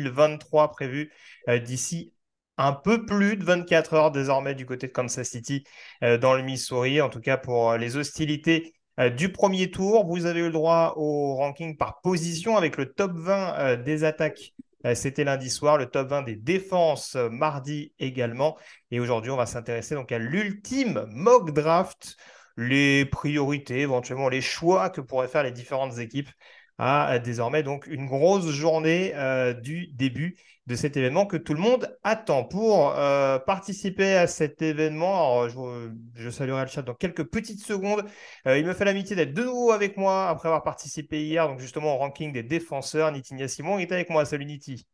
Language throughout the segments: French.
2023 prévu euh, d'ici un peu plus de 24 heures désormais du côté de Kansas City euh, dans le Missouri, en tout cas pour euh, les hostilités du premier tour. Vous avez eu le droit au ranking par position avec le top 20 euh, des attaques. C'était lundi soir, le top 20 des défenses mardi également. Et aujourd'hui, on va s'intéresser donc à l'ultime mock draft, les priorités, éventuellement les choix que pourraient faire les différentes équipes à euh, désormais donc une grosse journée euh, du début de cet événement que tout le monde attend. Pour euh, participer à cet événement, alors, je, je saluerai le chat dans quelques petites secondes. Euh, il me fait l'amitié d'être de nouveau avec moi après avoir participé hier, donc justement au ranking des défenseurs. Nitinia Simon est avec moi. Salut Niti.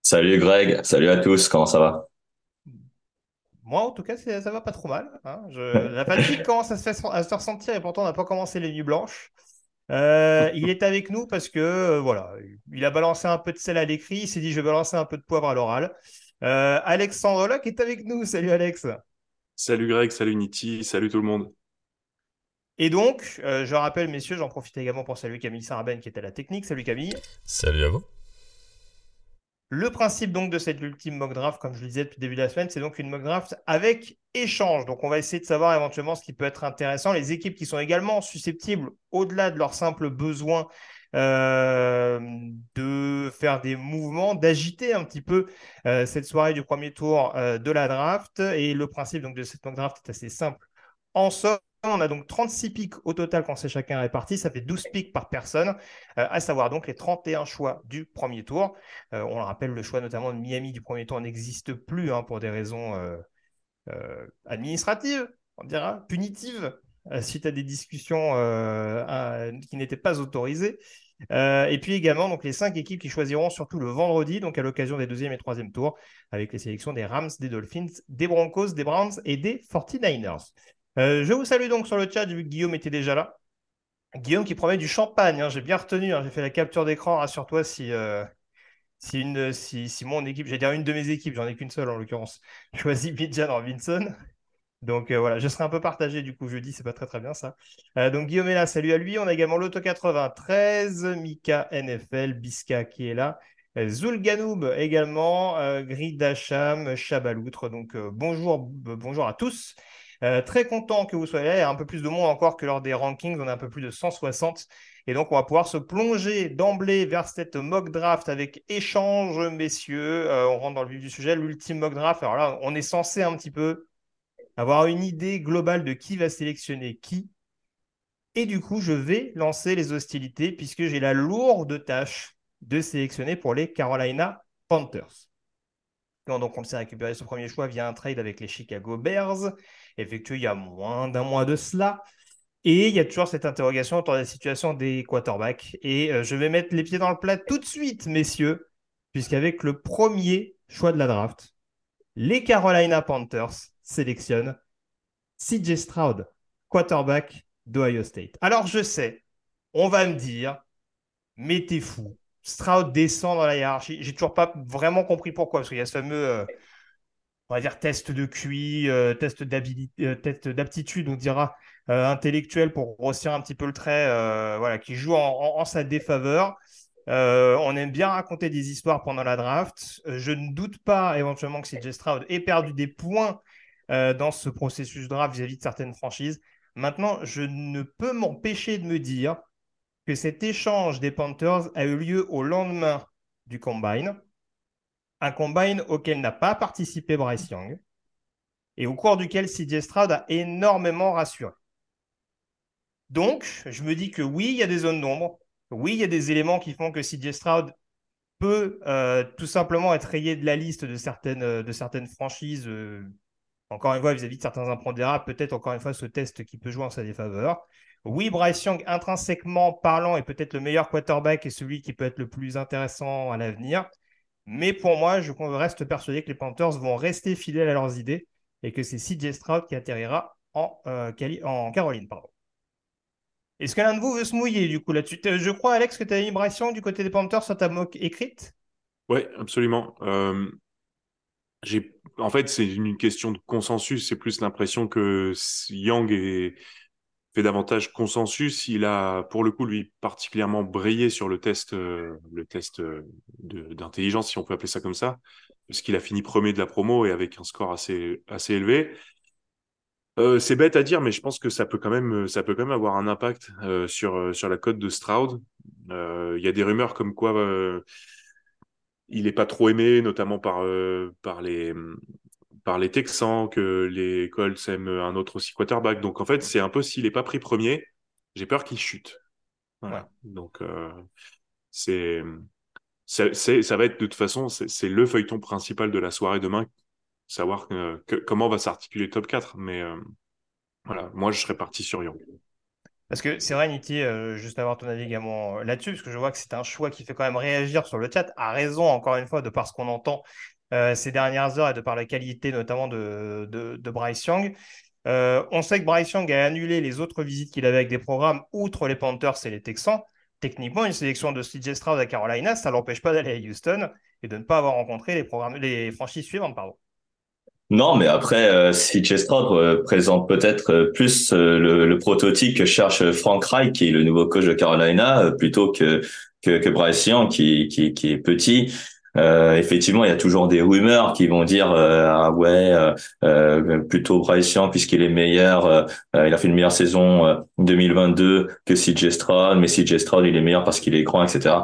Salut Greg, salut à tous, comment ça va? Moi, en tout cas, ça va pas trop mal. hein. Je- La fatigue commence à se, faire- à se faire sentir et pourtant, on n'a pas commencé les nuits blanches. Euh, il est avec nous parce que euh, voilà, il a balancé un peu de sel à l'écrit. Il s'est dit, je vais balancer un peu de poivre à l'oral. Euh, Alexandre Locke est avec nous. Salut Alex. Salut Greg, salut Niti, salut tout le monde. Et donc, euh, je rappelle, messieurs, j'en profite également pour saluer Camille Saraben qui est à la technique. Salut Camille. Salut à vous. Le principe donc de cette ultime mock draft, comme je le disais depuis le début de la semaine, c'est donc une mock draft avec échange. Donc on va essayer de savoir éventuellement ce qui peut être intéressant. Les équipes qui sont également susceptibles, au-delà de leurs simples besoins, euh, de faire des mouvements, d'agiter un petit peu euh, cette soirée du premier tour euh, de la draft. Et le principe donc de cette draft est assez simple. En somme, on a donc 36 pics au total quand c'est chacun réparti. Ça fait 12 pics par personne, à savoir donc les 31 choix du premier tour. On le rappelle, le choix notamment de Miami du premier tour n'existe plus hein, pour des raisons euh, administratives, on dira, punitives, euh, suite à des discussions euh, qui n'étaient pas autorisées. Et puis également donc les cinq équipes qui choisiront surtout le vendredi, donc à l'occasion des deuxième et troisième tours, avec les sélections des Rams, des Dolphins, des Broncos, des Browns et des 49ers. Euh, je vous salue donc sur le chat, vu que Guillaume était déjà là. Guillaume qui promet du champagne, hein, j'ai bien retenu, hein, j'ai fait la capture d'écran, rassure-toi si, si, une, si, si mon équipe, j'allais dire une de mes équipes, j'en ai qu'une seule en l'occurrence, choisit Bijan Robinson. Donc euh, voilà, je serai un peu partagé du coup jeudi, c'est pas très très bien ça. Euh, donc Guillaume est là, salut à lui. On a également l'Auto 93, Mika NFL, Biska qui est là. Euh, Zulganoub également, euh, Grid Hacham, Chabaloutre. Donc bonjour, bonjour à tous. Très content que vous soyez là. Il y a un peu plus de monde encore que lors des rankings. On a un peu plus de 160. Et donc, on va pouvoir se plonger d'emblée vers cette mock draft avec échange, messieurs. Euh, on rentre dans le vif du sujet. L'ultime mock draft. Alors là, on est censé un petit peu avoir une idée globale de qui va sélectionner qui. Et du coup, je vais lancer les hostilités puisque j'ai la lourde tâche de sélectionner pour les Carolina Panthers. Donc, on le sait, récupérer ce premier choix via un trade avec les Chicago Bears, effectué il y a moins d'un mois de cela. Et il y a toujours cette interrogation autour de la situation des quarterbacks. Et euh, je vais mettre les pieds dans le plat tout de suite, messieurs, puisqu'avec le premier choix de la draft, les Carolina Panthers sélectionnent CJ Stroud, quarterback d'Ohio State. Alors je sais, on va me dire, mais t'es fou. Stroud descend dans la hiérarchie. J'ai toujours pas vraiment compris pourquoi, parce qu'il y a ce fameux, euh, on va dire, test de QI, euh, test euh, d'aptitude, on dira, intellectuel pour grossir un petit peu le trait, euh, voilà, qui joue en, sa défaveur. Euh, on aime bien raconter des histoires pendant la draft. Euh, je ne doute pas éventuellement que CJ Stroud ait perdu des points euh, dans ce processus draft vis-à-vis de certaines franchises. Maintenant, je ne peux m'empêcher de me dire que cet échange des Panthers a eu lieu au lendemain du combine, un combine auquel n'a pas participé Bryce Young et au cours duquel CJ Stroud a énormément rassuré. Donc, je me dis que oui, il y a des zones d'ombre, oui, il y a des éléments qui font que CJ Stroud peut euh, tout simplement être rayé de la liste de certaines, euh, franchises. Euh, encore une fois, vis-à-vis de certains impondérables, peut-être encore une fois ce test qui peut jouer en sa défaveur. Oui, Bryce Young, intrinsèquement parlant, est peut-être le meilleur quarterback et celui qui peut être le plus intéressant à l'avenir. Mais pour moi, je reste persuadé que les Panthers vont rester fidèles à leurs idées et que c'est CJ Stroud qui atterrira en, en Caroline. Pardon. Est-ce que l'un de vous veut se mouiller du coup là-dessus? Je crois, Alex, que tu as une vibration du côté des Panthers sur ta moque écrite? Oui, absolument. Euh, en fait, c'est une question de consensus. C'est plus l'impression que Yang fait davantage consensus. Il a, pour le coup, lui, particulièrement brillé sur le test, euh, test euh, d'intelligence, si on peut appeler ça comme ça, parce qu'il a fini premier de la promo et avec un score assez, assez élevé. Euh, c'est bête à dire, mais je pense que ça peut quand même, euh, ça peut quand même avoir un impact euh, sur sur la cote de Stroud. Il y a des rumeurs comme quoi il n'est pas trop aimé, notamment par par les par les Texans, que les Colts aiment un autre aussi quarterback. Donc en fait, c'est un peu s'il n'est pas pris premier, j'ai peur qu'il chute. Voilà. Donc c'est ça va être de toute façon, c'est le feuilleton principal de la soirée demain savoir comment va s'articuler top 4. Mais euh, voilà, moi, je serais parti sur Young. Parce que c'est vrai, Niti, euh, juste avoir ton avis également euh, là-dessus, parce que je vois que c'est un choix qui fait quand même réagir sur le chat, à raison, encore une fois, de par ce qu'on entend ces dernières heures et de par la qualité notamment de, de, Bryce Young. on sait que Bryce Young a annulé les autres visites qu'il avait avec des programmes, outre les Panthers et les Texans. Techniquement, une sélection de CJ Stroud à Carolina, ça ne l'empêche pas d'aller à Houston et de ne pas avoir rencontré les, programmes, les franchises suivantes. Pardon. Non, mais après, euh, si Stroud euh, présente peut-être euh, plus euh, le, prototype que cherche Frank Reich, qui est le nouveau coach de Carolina, plutôt que, que, que Bryce Young, qui, qui, qui est petit. effectivement, il y a toujours des rumeurs qui vont dire ah ouais plutôt Bryce Young puisqu'il est meilleur, il a fait une meilleure saison 2022 que CJ Stroud, mais CJ Stroud il est meilleur parce qu'il est grand, etc.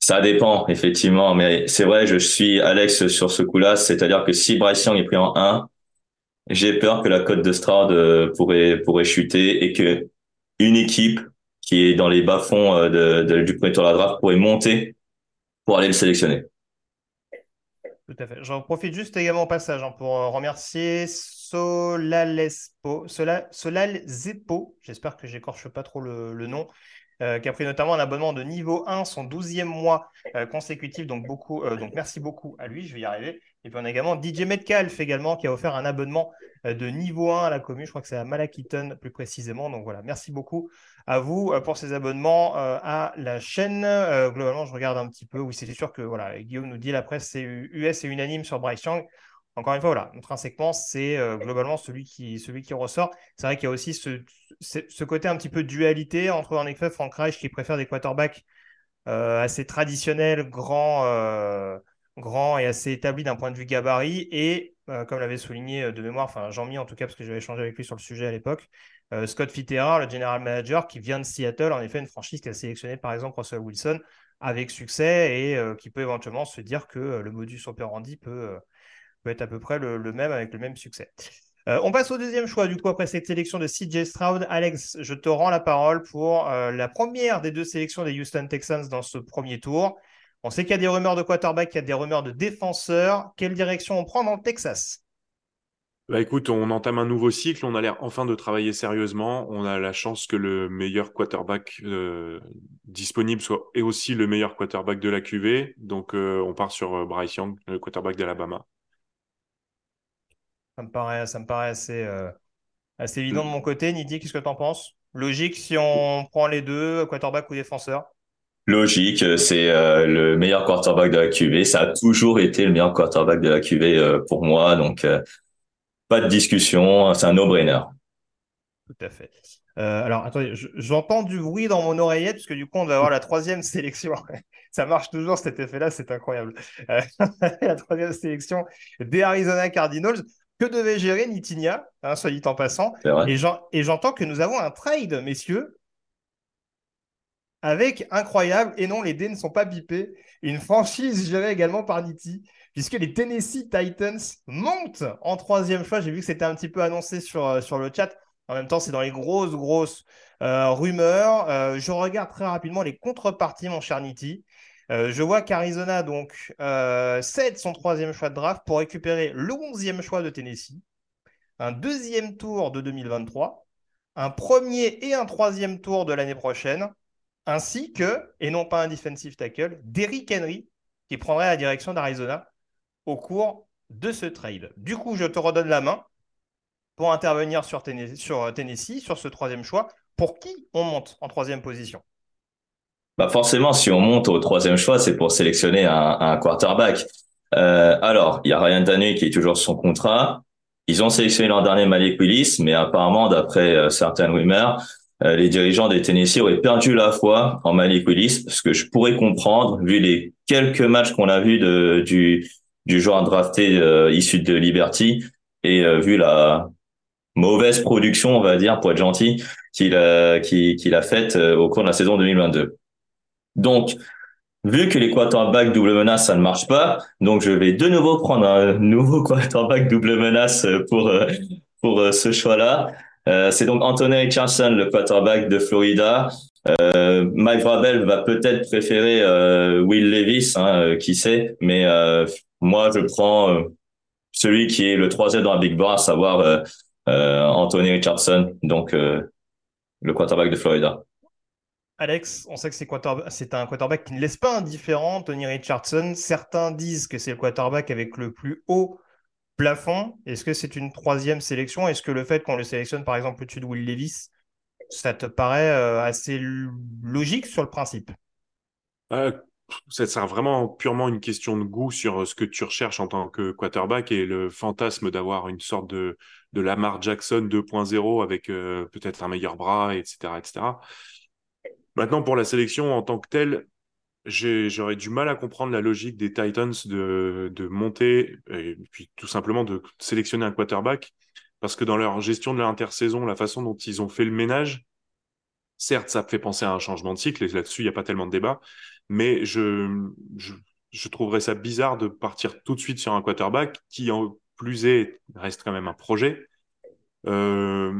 Ça dépend, effectivement. Mais c'est vrai, je suis Alex sur ce coup-là. C'est-à-dire que si Bryce Young est pris en 1, j'ai peur que la cote de Stroud euh, pourrait, chuter et que une équipe qui est dans les bas-fonds euh, de, du premier tour de la draft pourrait monter pour aller le sélectionner. Tout à fait. J'en profite juste également au passage hein, pour euh, remercier Solalespo, Solalzepo, j'espère que j'écorche pas trop le, le nom, euh, qui a pris notamment un abonnement de niveau 1, son 12e mois euh, consécutif. Donc, beaucoup, euh, donc, merci beaucoup à lui, je vais y arriver. Et puis, on a également DJ Metcalf également, qui a offert un abonnement de niveau 1 à la commune. Je crois que c'est à Malakiton plus précisément. Donc, voilà, merci beaucoup à vous pour ces abonnements à la chaîne. globalement, je regarde un petit peu. Oui, c'est sûr que voilà, Guillaume nous dit la presse c'est US est unanime sur Bryce Young. Encore une fois, voilà, intrinsèquement, c'est euh, globalement celui qui, celui qui ressort. C'est vrai qu'il y a aussi ce, ce, côté un petit peu dualité entre, en effet, Frank Reich qui préfère des quarterbacks euh, assez traditionnels, grands, euh, grands et assez établis d'un point de vue gabarit, et, comme l'avait souligné de mémoire, enfin Jean-Mi en tout cas, parce que j'avais échangé avec lui sur le sujet à l'époque, Scott Fittera, le general manager, qui vient de Seattle, en effet, une franchise qui a sélectionné par exemple Russell Wilson avec succès et qui peut éventuellement se dire que le modus operandi peut être à peu près le, même avec le même succès. Euh, on passe au deuxième choix, du coup, après cette sélection de CJ Stroud. Alex, je te rends la parole pour euh, la première des deux sélections des Houston Texans dans ce premier tour. On sait qu'il y a des rumeurs de quarterback, qu'il y a des rumeurs de défenseurs. Quelle direction on prend dans le Texas? Bah écoute, on entame un nouveau cycle, on a l'air enfin de travailler sérieusement. On a la chance que le meilleur quarterback euh, disponible soit et aussi le meilleur quarterback de la QV. Donc on part sur Bryce Young, le quarterback d'Alabama. Ça me paraît, ça me paraît assez, euh, assez évident de mon côté. Nidi, qu'est-ce que tu en penses? Logique si on prend les deux, quarterback ou défenseur? Logique, c'est euh, le meilleur quarterback de la QV. Ça a toujours été le meilleur quarterback de la QV euh, pour moi, donc pas de discussion, c'est un no-brainer. Tout à fait. alors, attendez, j'entends du bruit dans mon oreillette, puisque du coup, on va avoir la troisième sélection. Ça marche toujours cet effet-là, c'est incroyable. la troisième sélection des Arizona Cardinals que devait gérer Nitinia, hein, soit dit en passant. Et j'entends que nous avons un trade, messieurs. avec incroyable, et non, les dés ne sont pas bipés, une franchise gérée également par Nitti, puisque les Tennessee Titans montent en troisième choix. J'ai vu que c'était un petit peu annoncé sur, euh, sur le chat. En même temps, c'est dans les grosses, grosses euh, rumeurs. Euh, je regarde très rapidement les contreparties, mon cher Nitti. Je vois qu'Arizona donc cède son troisième choix de draft pour récupérer le onzième choix de Tennessee, un deuxième tour de 2023, un premier et un troisième tour de l'année prochaine, ainsi que, et non pas un defensive tackle, Derrick Henry, qui prendrait la direction d'Arizona au cours de ce trade. Du coup, je te redonne la main pour intervenir sur Tennessee, sur, Tennessee, sur ce troisième choix. Pour qui on monte en troisième position? Bah forcément, si on monte au troisième choix, c'est pour sélectionner un, quarterback. Euh, alors, il y a Ryan Tannehill qui est toujours son contrat. Ils ont sélectionné l'an dernier Malik Willis, mais apparemment, d'après euh, certaines rumeurs, euh, les dirigeants des Tennessee auraient perdu la foi en Malik Willis, ce que je pourrais comprendre vu les quelques matchs qu'on a vus de, du, du joueur drafté euh, issu de Liberty et euh, vu la mauvaise production, on va dire, pour être gentil, qu'il a, qu'il, a faite au cours de la saison 2022. Donc, vu que les quarterbacks double menace, ça ne marche pas, donc je vais de nouveau prendre un nouveau quarterback double menace pour, pour ce choix-là. Euh, c'est donc Anthony Richardson, le quarterback de Florida. Euh, Mike Vrabel va peut-être préférer euh, Will Levis, hein, qui sait, mais moi je prends celui qui est le troisième dans la Big Bar, à savoir Anthony Richardson, donc le quarterback de Florida. Alex, on sait que c'est un quarterback qui ne laisse pas indifférent Tony Richardson. Certains disent que c'est le quarterback avec le plus haut plafond, est-ce que c'est une troisième sélection? Est-ce que le fait qu'on le sélectionne par exemple au-dessus de Will Levis, ça te paraît euh, assez logique sur le principe? Euh, Ça sert vraiment purement une question de goût sur euh, ce que tu recherches en tant que quarterback et le fantasme d'avoir une sorte de, de Lamar Jackson 2.0 avec peut-être un meilleur bras, etc., etc. Maintenant, pour la sélection en tant que telle, j'aurais du mal à comprendre la logique des Titans de, monter et puis tout simplement de sélectionner un quarterback parce que dans leur gestion de l'intersaison, la façon dont ils ont fait le ménage, certes, ça fait penser à un changement de cycle et là-dessus, il n'y a pas tellement de débat, mais je, trouverais ça bizarre de partir tout de suite sur un quarterback qui, en plus est, reste quand même un projet. Euh,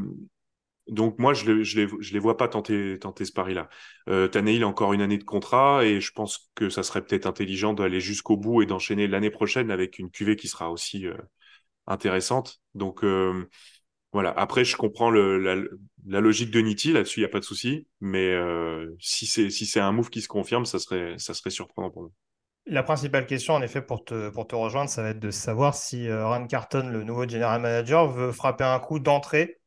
donc moi, je ne les, vois pas tenter, ce pari-là. Euh, a encore une année de contrat et je pense que ça serait peut-être intelligent d'aller jusqu'au bout et d'enchaîner l'année prochaine avec une QV qui sera aussi euh, intéressante. Donc euh, voilà. Après, je comprends la, logique de Nitti là-dessus, il n'y a pas de souci. Mais euh, si c'est un move qui se confirme, ça serait surprenant pour nous. La principale question, en effet, pour te, pour te rejoindre, ça va être de savoir si Ron Carton, le nouveau general manager, veut frapper un coup d'entrée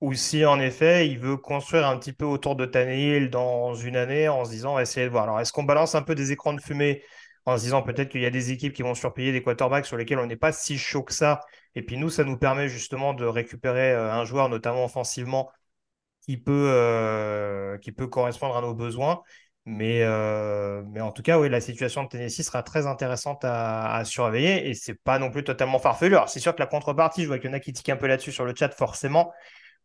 ou si en effet il veut construire un petit peu autour de Tannehill dans une année en se disant essayer de voir. Alors est-ce qu'on balance un peu des écrans de fumée en se disant peut-être qu'il y a des équipes qui vont surpayer des quarterbacks sur lesquels on n'est pas si chaud que ça? Et puis nous ça nous permet justement de récupérer euh, un joueur notamment offensivement qui peut, euh, qui peut correspondre à nos besoins. Mais, euh, mais en tout cas, oui, la situation de Tennessee sera très intéressante à, surveiller et c'est pas non plus totalement farfelu. Alors, c'est sûr que la contrepartie, je vois qu'il y en a qui tiquent un peu là-dessus sur le chat, forcément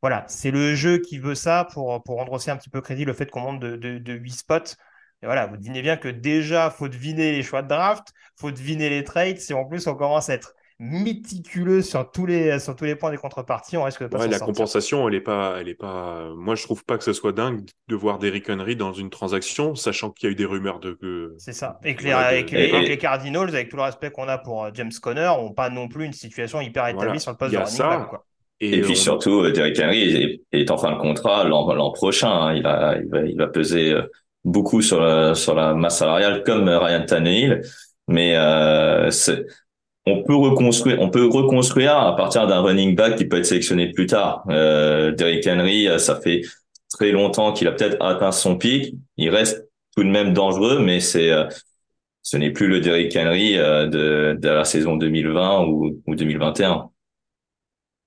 voilà, c'est le jeu qui veut ça pour, pour rendre aussi un petit peu crédit le fait qu'on monte de, de, 8 spots. Et voilà, vous devinez bien que déjà, faut deviner les choix de draft, faut deviner les trades. Si en plus on commence à être méticuleux sur tous les sur tous les points des contreparties, on risque de pas La compensation, elle est pas, elle est pas. Moi, je trouve pas que ce soit dingue de voir Derrick Henry dans une transaction, sachant qu'il y a eu des rumeurs de. C'est ça. Et que, les, Cardinals, avec tout le respect qu'on a pour euh, James Conner, n'ont pas non plus une situation hyper établie sur le poste de running back. Quoi. Et, puis surtout, euh, Derrick Henry est, en fin de contrat l'an prochain. Hein. Il, va, il, va, il va peser euh, beaucoup sur la, sur la masse salariale comme Ryan Tannehill. Mais euh, on peut reconstruire, on peut reconstruire à partir d'un running back qui peut être sélectionné plus tard. Euh, Derrick Henry, euh, ça fait très longtemps qu'il a peut-être atteint son pic. Il reste tout de même dangereux, mais c'est ce n'est plus le Derrick Henry de, de la saison 2020 ou, ou 2021.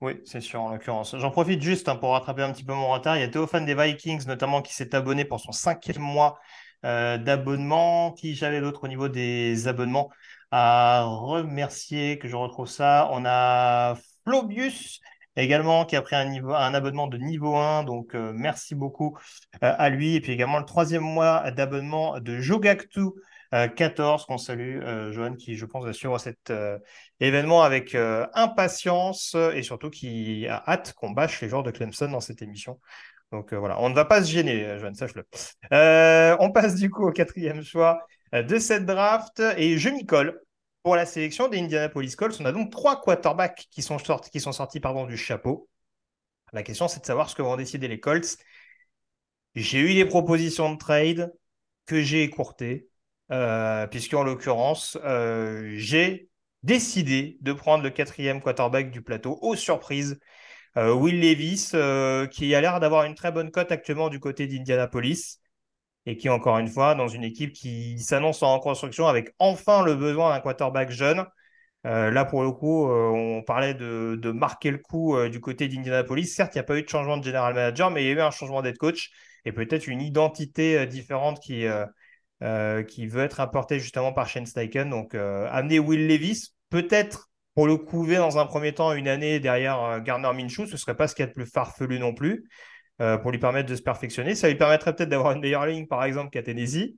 Oui, c'est sûr, en l'occurrence. J'en profite juste hein, pour rattraper un petit peu mon retard. Il y a Théophane des Vikings, notamment, qui s'est abonné pour son cinquième mois euh, d'abonnement. Qui j'avais d'autres au niveau des abonnements à remercier, que je retrouve ça. On a Flobius également qui a pris un, abonnement de niveau 1. Donc, merci beaucoup à lui. Et puis également le troisième mois d'abonnement de Jogactu 14 qu'on salue, Johan, qui, je pense, va suivre cet événement avec impatience et surtout qui a hâte qu'on bâche les joueurs de Clemson dans cette émission. Donc voilà, on ne va pas se gêner, Johan, sache-le. on passe du coup au quatrième choix de cette draft et je m'y colle pour la sélection des Indianapolis Colts. On a donc trois quarterbacks qui sont sortis, qui sont sortis pardon, du chapeau. La question, c'est de savoir ce que vont décider les Colts. J'ai eu des propositions de trade que j'ai écourtées, euh, puisqu'en l'occurrence, euh, j'ai décidé de prendre le quatrième quarterback du plateau, aux surprises. Euh, Will Levis, qui a l'air d'avoir une très bonne cote actuellement du côté d'Indianapolis et qui, encore une fois, dans une équipe qui s'annonce en reconstruction avec enfin le besoin d'un quarterback jeune. Là, pour le coup, on parlait de, marquer le coup du côté d'Indianapolis. Certes, il n'y a pas eu de changement de general manager, mais il y a eu un changement d'head coach et peut-être une identité différente qui, qui veut être apportée justement par Shane Steichen. Donc, amener Will Levis, peut-être pour le couver dans un premier temps une année derrière Garner Minshew, ce ne serait pas ce qu'il y a de plus farfelu non plus. Euh, pour lui permettre de se perfectionner. Ça lui permettrait peut-être d'avoir une meilleure ligne, par exemple, qu'à Tennessee,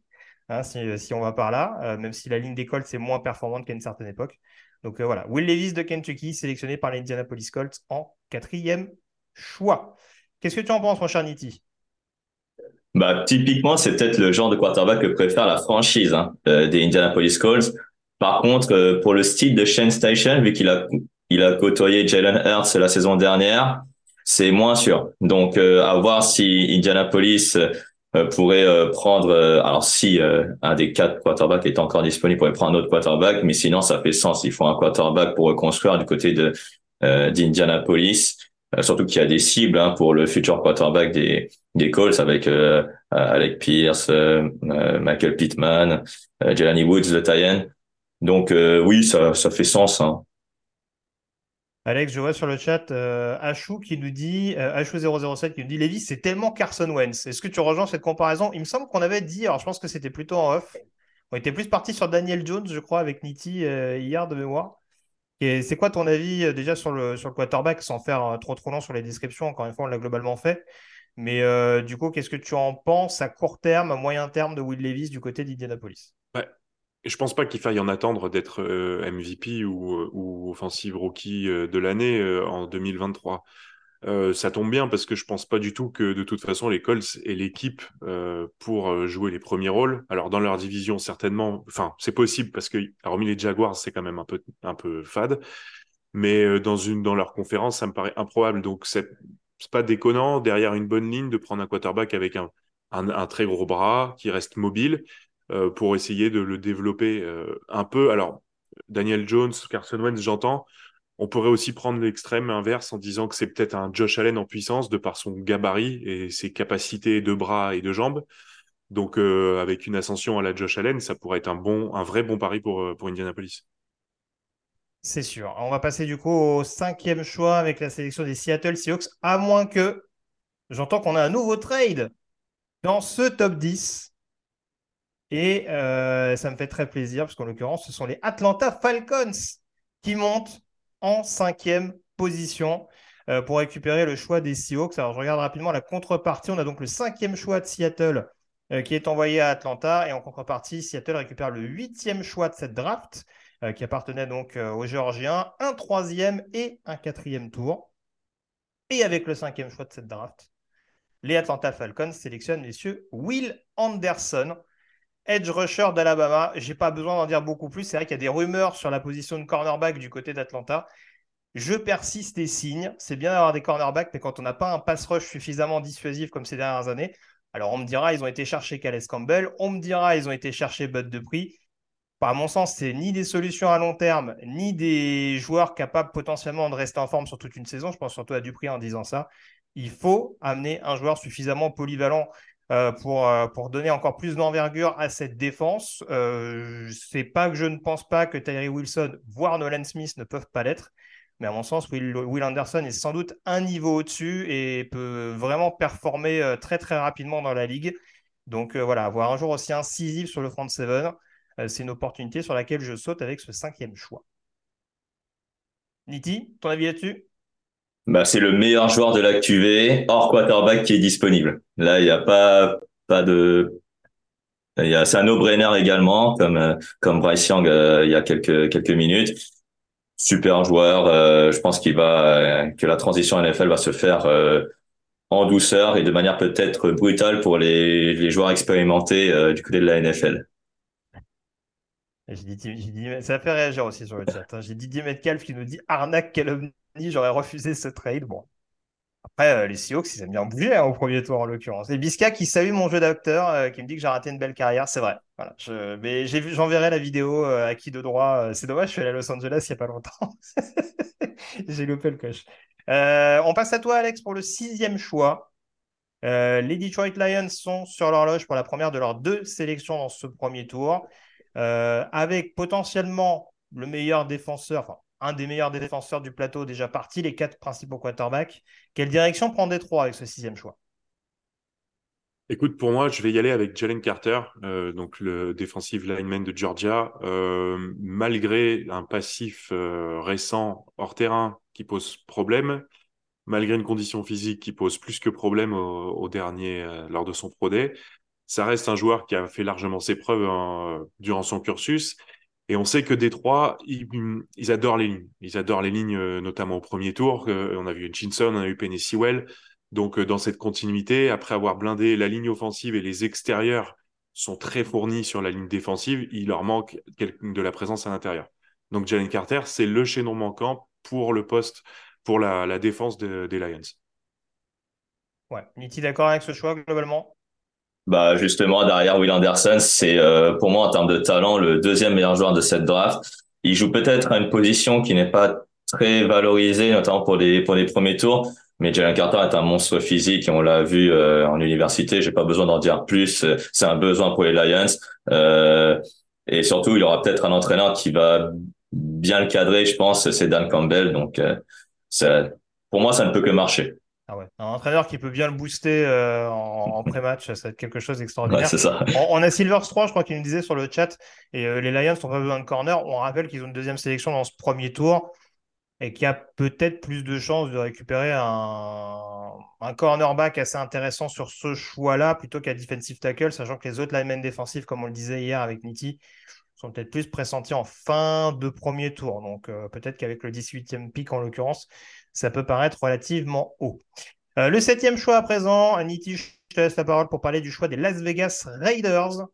hein, si, on va par là, euh, même si la ligne d'école, c'est moins performante qu'à une certaine époque. Donc euh, voilà, Will Levis de Kentucky, sélectionné par l'Indianapolis Colts en quatrième choix. Qu'est-ce que tu en penses, mon cher Nitti bah, typiquement, c'est peut-être le genre de quarterback que préfère la franchise hein, des Indianapolis Colts. Par contre, pour le style de Shane Station, vu qu'il a, il a côtoyé Jalen Hurts la saison dernière, c'est moins sûr. Donc, euh, à voir si Indianapolis euh, pourrait euh, prendre, alors si un des quatre quarterbacks est encore disponible, pourrait prendre un autre quarterback, mais sinon ça fait sens. Il faut un quarterback pour reconstruire du côté de d'Indianapolis, surtout qu'il y a des cibles hein, pour le futur quarterback des Colts avec Alec Pierce, Michael Pittman, Jelani Woods, le Tyen. Donc oui, ça fait sens. Hein. Alex, je vois sur le chat euh, Achou qui nous dit, euh, Achou007 qui nous dit, c'est tellement Carson Wentz. Est-ce que tu rejoins cette comparaison? Il me semble qu'on avait dit, alors je pense que c'était plutôt en off, on était plus parti sur Daniel Jones, je crois, avec Nitti euh, hier de mémoire. C'est quoi ton avis euh, déjà sur le, quarterback, sans faire trop trop long sur les descriptions, encore une fois, on l'a globalement fait. Mais du coup, qu'est-ce que tu en penses à court terme, à moyen terme de Will Levis du côté d'Indianapolis? Ouais. Je pense pas qu'il faille en attendre d'être euh, MVP ou, euh, offensive rookie euh, de l'année en 2023. Ça tombe bien parce que je pense pas du tout que de toute façon les Colts aient l'équipe pour jouer les premiers rôles. Alors dans leur division certainement, enfin c'est possible parce que hormis les Jaguars c'est quand même un peu fade, mais dans une dans leur conférence ça me paraît improbable. Donc c'est pas déconnant derrière une bonne ligne de prendre un quarterback avec un, un, très gros bras qui reste mobile euh, pour essayer de le développer euh, un peu. Alors, Daniel Jones, Carson Wentz, j'entends. On pourrait aussi prendre l'extrême inverse en disant que c'est peut-être un Josh Allen en puissance de par son gabarit et ses capacités de bras et de jambes. Donc, euh, avec une ascension à la Josh Allen, ça pourrait être un vrai bon pari pour, pour Indianapolis. C'est sûr. On va passer du coup au cinquième choix avec la sélection des Seattle Seahawks, à moins que j'entends qu'on a un nouveau trade dans ce top 10. Et euh, ça me fait très plaisir, parce qu'en l'occurrence, ce sont les Atlanta Falcons qui montent en cinquième position euh, pour récupérer le choix des Seahawks. Alors, je regarde rapidement la contrepartie. On a donc le cinquième choix de Seattle euh, qui est envoyé à Atlanta. Et en contrepartie, Seattle récupère le huitième choix de cette draft qui appartenait donc aux Géorgiens, un troisième et un quatrième tour. Et avec le cinquième choix de cette draft, les Atlanta Falcons sélectionnent messieurs Will Anderson, edge rusher d'Alabama. J'ai pas besoin d'en dire beaucoup plus. C'est vrai qu'il y a des rumeurs sur la position de cornerback du côté d'Atlanta. Je persiste et signe. C'est bien d'avoir des cornerbacks, mais quand on n'a pas un pass rush suffisamment dissuasif comme ces dernières années, alors on me dira ils ont été chercher Calais Campbell, on me dira ils ont été chercher Bud Dupree. Par mon sens, c'est ni des solutions à long terme, ni des joueurs capables potentiellement de rester en forme sur toute une saison. Je pense surtout à Dupree en disant ça. Il faut amener un joueur suffisamment polyvalent euh, pour, euh, pour donner encore plus d'envergure à cette défense. Euh, c'est pas que je ne pense pas que Tyree Wilson, voire Nolan Smith ne peuvent pas l'être, mais à mon sens, Will, Anderson est sans doute un niveau au-dessus et peut vraiment performer très très rapidement dans la ligue. Donc voilà, avoir un jour aussi incisif sur le front seven, c'est une opportunité sur laquelle je saute avec ce cinquième choix. Niti, ton avis là-dessus? Bah, c'est le meilleur joueur de l'actuvé hors quarterback qui est disponible. Là, il n'y a pas pas de il y a c'est un no-brainer également comme euh, comme Bryce Young euh, il y a quelques quelques minutes. Super joueur, euh, je pense qu'il va que la transition NFL va se faire en douceur et de manière peut-être brutale pour les les joueurs expérimentés du côté de la NFL. J'ai dit, dit, ça fait réagir aussi sur le chat. Hein. J'ai Didier Metcalf qui nous dit arnaque quel j'aurais refusé ce trade. Bon. Après, euh, les Seahawks, ils aiment bien bouger hein, au premier tour en l'occurrence. Et Bisca qui salue mon jeu d'acteur, euh, qui me dit que j'ai raté une belle carrière, c'est vrai. Voilà. Mais j'enverrai la vidéo euh, à qui de droit. c'est dommage, je suis allé à Los Angeles il n'y a pas longtemps. j'ai loupé le coche. on passe à toi, Alex, pour le sixième choix. les Detroit Lions sont sur l'horloge pour la première de leurs deux sélections dans ce premier tour, avec potentiellement le meilleur défenseur, un des meilleurs défenseurs du plateau déjà parti, les quatre principaux quarterbacks. Quelle direction prend Détroit avec ce sixième choix? Écoute, pour moi, je vais y aller avec Jalen Carter, euh, donc le defensive lineman de Georgia. Euh, malgré un passif euh, récent hors terrain qui pose problème, malgré une condition physique qui pose plus que problème au, dernier lors de son Pro Day, ça reste un joueur qui a fait largement ses preuves hein, durant son cursus et on sait que Détroit, ils, adorent les lignes. Ils adorent les lignes, euh, notamment au premier tour. Euh, on a vu Jinson, on a eu Penny Sewell. Donc, euh, dans cette continuité, après avoir blindé la ligne offensive et les extérieurs sont très fournis sur la ligne défensive, il leur manque de la présence à l'intérieur. Donc, Jalen Carter, c'est le chaînon manquant pour le poste, pour la, défense des Lions. Ouais, Niti d'accord avec ce choix globalement? Bah justement derrière Will Anderson, c'est euh, pour moi en termes de talent le deuxième meilleur joueur de cette draft. Il joue peut-être à une position qui n'est pas très valorisée, notamment pour les pour les premiers tours. Mais Jalen Carter est un monstre physique on l'a vu euh, en université. J'ai pas besoin d'en dire plus. C'est un besoin pour les Lions. Euh, et surtout, il y aura peut-être un entraîneur qui va bien le cadrer, je pense. C'est Dan Campbell. Donc, ça, pour moi, ça ne peut que marcher. Ah un entraîneur qui peut bien le booster euh, en, pré-match, ça va être quelque chose d'extraordinaire. On, a Silvers 3, je crois qu'il nous disait sur le chat, et euh, les Lions n'ont pas besoin de corner. On rappelle qu'ils ont une deuxième sélection dans ce premier tour et qu'il y a peut-être plus de chances de récupérer un, un cornerback assez intéressant sur ce choix-là plutôt qu'un defensive tackle, sachant que les autres linemen défensifs, comme on le disait hier avec Nitti, sont peut-être plus pressentis en fin de premier tour. Donc euh, peut-être qu'avec le 18e pic en l'occurrence, ça peut paraître relativement haut. Euh, le septième choix à présent, Aniti, je te laisse la parole pour parler du choix des Las Vegas Raiders.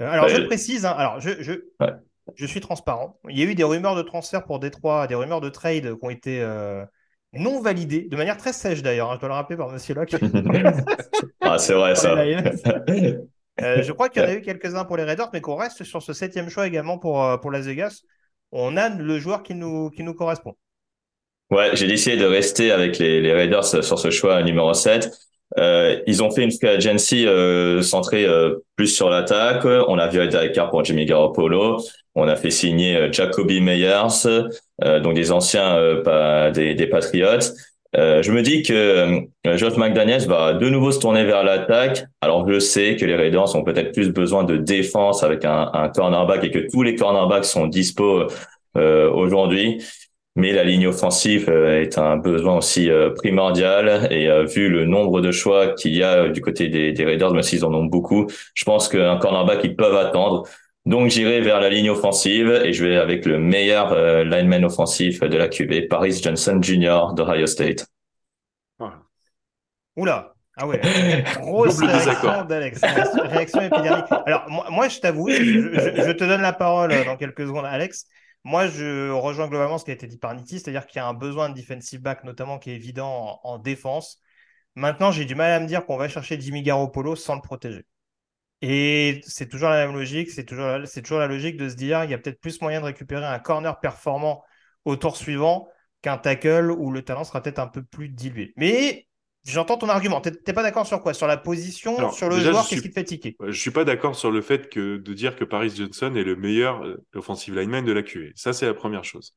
Euh, alors, je précise, hein, alors je, je, je, suis transparent. Il y a eu des rumeurs de transfert pour Détroit, des rumeurs de trade qui ont été euh, non validées, de manière très sèche d'ailleurs. Hein, je dois le rappeler par Monsieur Locke. ah, c'est vrai ça. je crois qu'il y en a eu quelques-uns pour les Raiders, mais qu'on reste sur ce septième choix également pour, pour Las Vegas. On a le joueur qui nous, qui nous correspond. Ouais, j'ai décidé de rester avec les, les Raiders sur ce choix numéro 7. Euh, ils ont fait une free agency euh, centrée euh, plus sur l'attaque. On a viré Derek Carr pour Jimmy Garoppolo. On a fait signer euh, Jacoby Meyers, euh, donc des anciens pas, des, des Patriots. je me dis que Josh McDaniels va de nouveau se tourner vers l'attaque. Alors je sais que les Raiders ont peut-être plus besoin de défense avec un, un cornerback et que tous les cornerbacks sont dispo aujourd'hui mais la ligne offensive euh, est un besoin aussi euh, primordial et euh, vu le nombre de choix qu'il y a du côté des, des Raiders, même s'ils en ont beaucoup, je pense qu'un cornerback ils peuvent attendre. Donc j'irai vers la ligne offensive et je vais avec le meilleur lineman offensif de la QB, Paris Johnson Jr. d'Ohio State. Oula, ah ouais, grosse réaction d'Alex, réaction épidermique. Alors moi, moi je t'avoue, je, je, te donne la parole dans quelques secondes, Alex. Moi, je rejoins globalement ce qui a été dit par Nitti, c'est-à-dire qu'il y a un besoin de defensive back, notamment qui est évident en, défense. Maintenant, j'ai du mal à me dire qu'on va chercher Jimmy Garoppolo sans le protéger. Et c'est toujours la même logique, c'est toujours, toujours la logique de se dire il y a peut-être plus moyen de récupérer un corner performant au tour suivant qu'un tackle où le talent sera peut-être un peu plus dilué. Mais J'entends ton argument. T'es pas d'accord sur quoi? Sur la position, sur le joueur, qu'est-ce qui te fait tiquer? Je suis pas d'accord sur le fait que de dire que Paris Johnson est le meilleur euh, offensive lineman de la QV. Ça, c'est la première chose.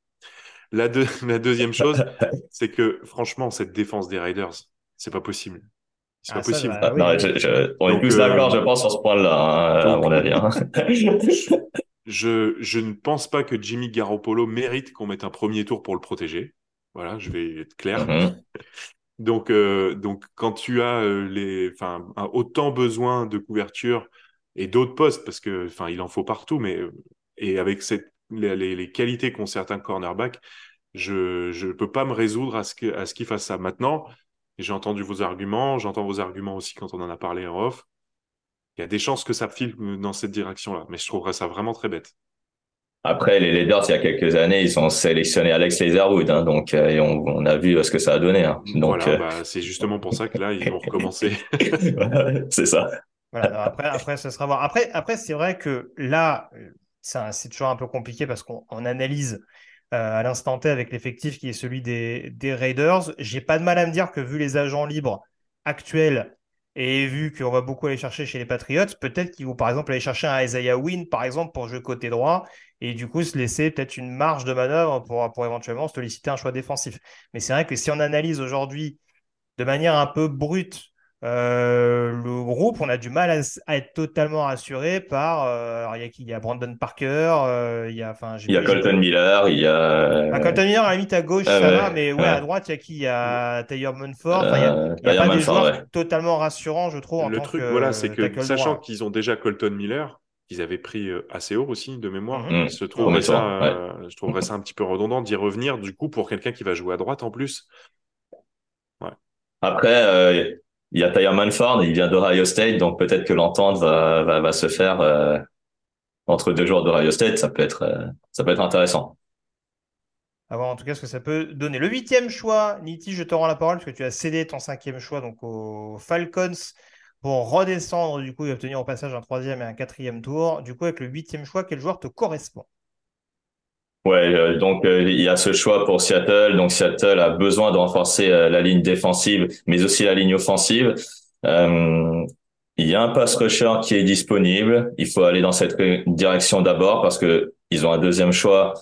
La, la deuxième chose, c'est que franchement, cette défense des Raiders, c'est pas possible. C'est pas ah, possible. on est tous d'accord, je pense, sur ce point-là, hein, à mon avis. Hein. je, je ne pense pas que Jimmy Garoppolo mérite qu'on mette un premier tour pour le protéger. Voilà, je vais être clair. Mhm. Donc, euh, donc quand tu as euh, les, enfin, autant besoin de couverture et d'autres postes, parce que, il en faut partout, mais euh, et avec les, qualités qu'ont certains cornerbacks, je ne peux pas me résoudre à ce à ce qu'ils fassent ça. Maintenant, j'ai entendu vos arguments, j'entends vos arguments aussi quand on en a parlé en off. Il y a des chances que ça file dans cette direction-là, mais je trouverais ça vraiment très bête. Après, les Leaders, il y a quelques années, ils ont sélectionné Alex Leatherwood, hein, donc euh, et on, on, a vu ce que ça a donné. Hein. Donc, voilà, euh... bah, c'est justement pour ça que là, ils vont recommencer. c'est ça. Voilà, après, après, ça sera voir. Après, après c'est vrai que là, c'est toujours un peu compliqué parce qu'on analyse euh, à l'instant T avec l'effectif qui est celui des, des Raiders. J'ai pas de mal à me dire que vu les agents libres actuels et vu qu'on va beaucoup aller chercher chez les Patriots, peut-être qu'ils vont par exemple aller chercher un Isaiah Wynn, par exemple, pour jouer côté droit, et du coup se laisser peut-être une marge de manœuvre pour, pour éventuellement solliciter un choix défensif. Mais c'est vrai que si on analyse aujourd'hui de manière un peu brute euh, le groupe, on a du mal à, être totalement rassuré par. Euh, il y a qui? Il y a Brandon Parker, euh, il y a. Enfin, il y a Colton Miller, il y a. Ah, Colton Miller à la limite à gauche, ça va, mais ouais, à droite, il y a qui? Il y a Taylor Munford. Enfin, il y a, y a pas des joueurs totalement rassurants, je trouve. En le tant truc, que, voilà, c'est que sachant qu'ils ont déjà Colton Miller, qu'ils avaient pris assez haut aussi de mémoire, Mmh. je, trouverais ça, ouais. je trouverais ça un petit peu redondant d'y revenir du coup pour quelqu'un qui va jouer à droite en plus. Ouais. Après il y a Tyre Manford, il vient d'Ohio State, donc peut-être que l'entente va, va, va, se faire euh, entre deux joueurs d'Ohio State, ça peut être euh, ça peut être intéressant. À voir en tout cas ce que ça peut donner. Le huitième choix, Niti, je te rends la parole parce que tu as cédé ton cinquième choix donc aux Falcons pour redescendre du coup et obtenir au passage un troisième et un quatrième tour. Du coup, avec le huitième choix, quel joueur te correspond? Ouais, euh, donc euh, il y a ce choix pour Seattle. Donc Seattle a besoin de renforcer euh, la ligne défensive, mais aussi la ligne offensive. il y a un pass rusher qui est disponible. Il faut aller dans cette direction d'abord parce que ils ont un deuxième choix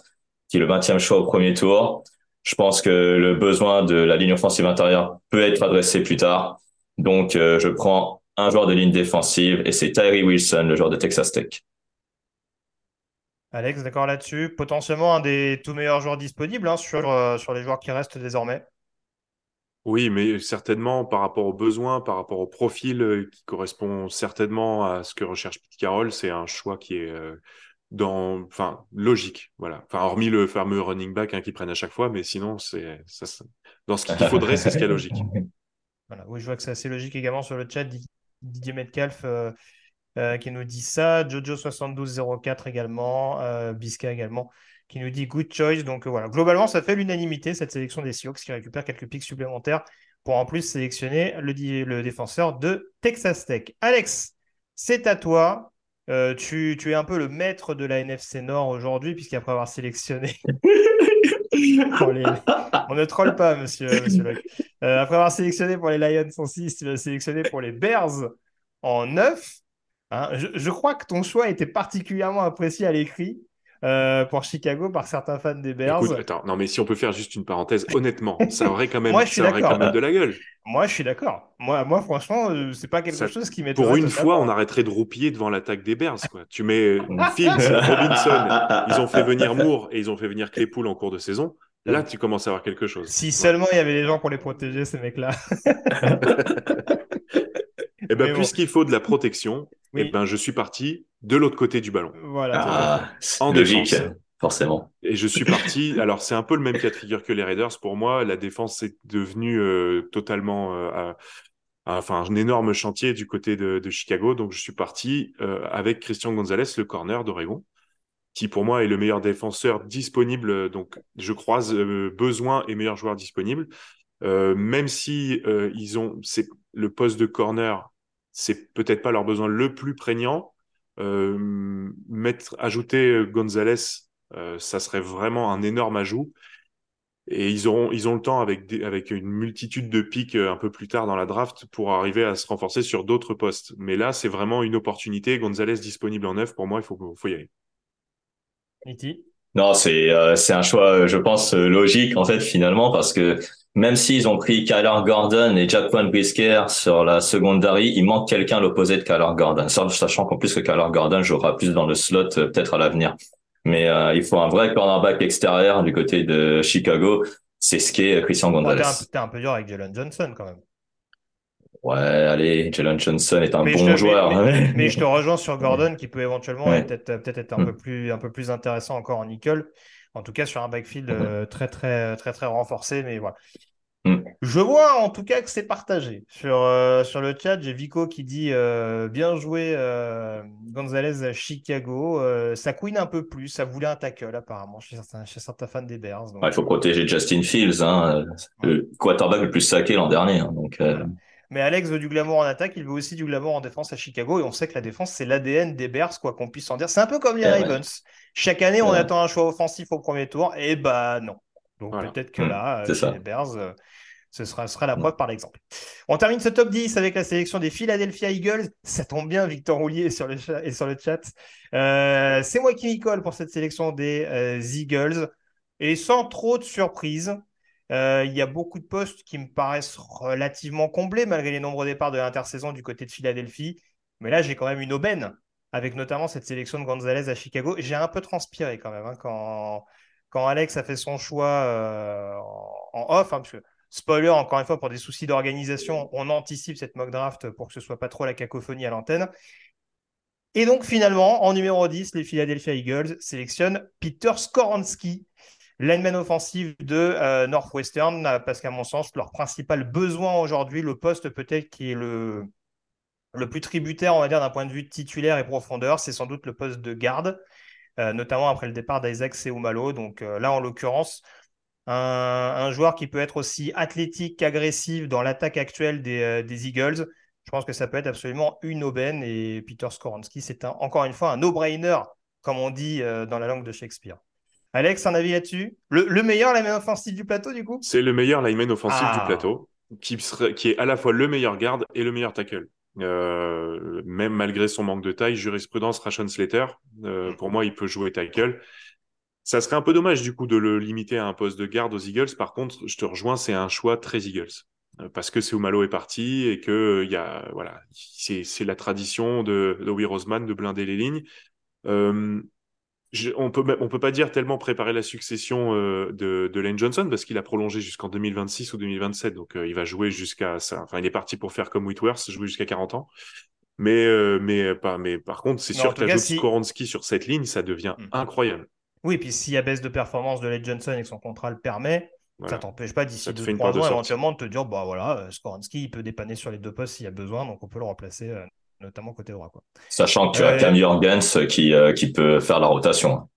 qui est le 20e choix au premier tour. Je pense que le besoin de la ligne offensive intérieure peut être adressé plus tard. Donc je prends un joueur de ligne défensive et c'est Tyree Wilson, le joueur de Texas Tech. Alex, d'accord là-dessus. Potentiellement un des tout meilleurs joueurs disponibles hein, sur, euh, sur les joueurs qui restent désormais. Oui, mais certainement par rapport aux besoins, par rapport au profil euh, qui correspond certainement à ce que recherche Pete Carroll, c'est un choix qui est euh, dans, enfin, logique, voilà. Enfin, hormis le fameux running back hein, qu'ils prennent à chaque fois, mais sinon, c'est ça, dans ce qu'il faudrait, c'est ce qui est logique. Voilà, oui, je vois que c'est assez logique également sur le chat. Didier Metcalf euh, euh, qui nous dit ça. Jojo7204 également. Euh, Bisca également qui nous dit good choice. Donc voilà, globalement, ça fait l'unanimité cette sélection des Seahawks qui récupère quelques pics supplémentaires pour en plus sélectionner le, le défenseur de Texas Tech. Alex, c'est à toi. Tu, tu, es un peu le maître de la NFC Nord aujourd'hui, puisqu'après avoir sélectionné. les... On ne troll pas, monsieur, monsieur euh, après avoir sélectionné pour les Lions en 6, tu as sélectionné pour les Bears en 9. Hein, je, je, crois que ton choix était particulièrement apprécié à l'écrit. Euh, pour Chicago par certains fans des Bears. Écoute, attends, non mais si on peut faire juste une parenthèse, honnêtement, ça aurait quand même, moi, ça aurait quand même de la gueule. Moi, je suis d'accord. Moi, moi, franchement, euh, c'est pas quelque ça, chose qui m'est. Pour une fois, on arrêterait de roupiller devant l'attaque des Bears. Quoi. Tu mets Fields, Robinson, ils ont fait venir Moore et ils ont fait venir Claypool en cours de saison. Là, tu commences à avoir quelque chose. Si ouais. seulement il y avait des gens pour les protéger, ces mecs-là. Eh ben, puisqu'il bon. faut de la protection, oui. eh ben, je suis parti de l'autre côté du ballon. Voilà. Ah, en logique, défense. forcément. Et je suis parti. alors, c'est un peu le même cas de figure que les Raiders. Pour moi, la défense est devenue euh, totalement, euh, enfin, un énorme chantier du côté de, de Chicago. Donc, je suis parti euh, avec Christian Gonzalez, le corner d'Oregon, qui pour moi est le meilleur défenseur disponible. Donc, je croise euh, besoin et meilleur joueur disponible. même si ils ont, c'est le poste de corner c'est peut-être pas leur besoin le plus prégnant. Euh, mettre, ajouter Gonzalez, euh, ça serait vraiment un énorme ajout. Et ils auront, ils ont le temps avec des, avec une multitude de pics un peu plus tard dans la draft pour arriver à se renforcer sur d'autres postes. Mais là, c'est vraiment une opportunité. Gonzalez disponible en neuf, pour moi, il faut, faut y aller. Iti? Non, c'est euh, c'est un choix, je pense, logique en fait finalement parce que même s'ils ont pris Kyler Gordon et Jaquan Brisker sur la secondary, il manque quelqu'un à l'opposé de Kyler Gordon. Sachant qu'en plus que Kyler Gordon jouera plus dans le slot peut-être à l'avenir. Mais euh, il faut un vrai cornerback extérieur du côté de Chicago. c'est ce qu'est Christian Gonzalez. t'es, un, peu dur avec Jalen Johnson quand même. Ouais, allez, Jalen Johnson est un bon joueur. Mais, je te rejoins sur Gordon qui peut éventuellement peut-être, peut être un, mm. peu plus, un peu plus intéressant encore en nickel. En tout cas, sur un backfield euh, très, très, très, très renforcé. Mais voilà. Mm. Je vois en tout cas que c'est partagé. Sur, euh, sur le chat, j'ai Vico qui dit euh, bien joué Gonzalez à Chicago. ça couine un peu plus. Ça voulait un tackle apparemment chez certains, chez certains fans des Bears. Il faut protéger Justin Fields, hein, le quarterback le plus saqué l'an dernier. Hein, donc, mais Alex veut du glamour en attaque, il veut aussi du glamour en défense à Chicago. Et on sait que la défense, c'est l'ADN des Bears, quoi qu'on puisse en dire. C'est un peu comme les eh Ravens. Chaque année, on attend un choix offensif au premier tour. Et bah non. Donc peut-être que mmh, là, euh, les Bears, euh, ce sera, sera la mmh. preuve par l'exemple. On termine ce top 10 avec la sélection des Philadelphia Eagles. Ça tombe bien, Victor Roulier sur le, chat, et sur le chat. Euh, c'est moi qui m'y colle pour cette sélection des Eagles. Et sans trop de surprises, euh, il y a beaucoup de postes qui me paraissent relativement comblés malgré les nombreux départs de l'intersaison du côté de Philadelphie. Mais là, j'ai quand même une aubaine avec notamment cette sélection de Gonzalez à Chicago. J'ai un peu transpiré quand même hein, quand, quand Alex a fait son choix euh, en off. Hein, parce que, spoiler, encore une fois, pour des soucis d'organisation, on anticipe cette mock draft pour que ce soit pas trop la cacophonie à l'antenne. Et donc finalement, en numéro 10, les Philadelphia Eagles sélectionnent Peter Skoransky, Lineman offensif de euh, Northwestern, euh, parce qu'à mon sens, leur principal besoin aujourd'hui, le poste peut-être qui est le, le plus tributaire, on va dire, d'un point de vue titulaire et profondeur, c'est sans doute le poste de garde, notamment après le départ d'Isaac Seumalo. Donc là, en l'occurrence, un, joueur qui peut être aussi athlétique qu'agressif dans l'attaque actuelle des, des, Eagles. Je pense que ça peut être absolument une aubaine. Et Peter Skoransky, c'est encore une fois un no-brainer, comme on dit dans la langue de Shakespeare. Alex, un avis là-dessus? Le, meilleur lineman offensif du plateau, du coup? C'est le meilleur lineman offensif du ah. plateau, qui, qui est à la fois le meilleur garde et le meilleur tackle. Euh, même malgré son manque de taille, jurisprudence Rashon Slater, euh, pour moi, il peut jouer tackle. Ça serait un peu dommage du coup de le limiter à un poste de garde aux Eagles. Par contre, je te rejoins, c'est un choix très Eagles euh, parce que Seumalo est parti et que il y a voilà, c'est la tradition de, de Roseman de blinder les lignes on peut on peut pas dire tellement préparer la succession euh, de, de Lane Johnson parce qu'il a prolongé jusqu'en 2026 ou 2027 donc euh, il va jouer jusqu'à ça enfin il est parti pour faire comme Whitworth jouer jusqu'à 40 ans. Mais euh, mais pas mais par contre c'est sûr qu'ajoute si... sur cette ligne ça devient mm. incroyable. Oui puis s'il y a baisse de performance de Lane Johnson et que son contrat le permet ça t'empêche pas d'ici deux trois ans éventuellement de te dire bah voilà Skoransky il peut dépanner sur les deux postes s'il y a besoin donc on peut le remplacer notamment côté droit. Quoi. Sachant que tu as Cam Jorgens qui, euh, qui peut faire la rotation hein,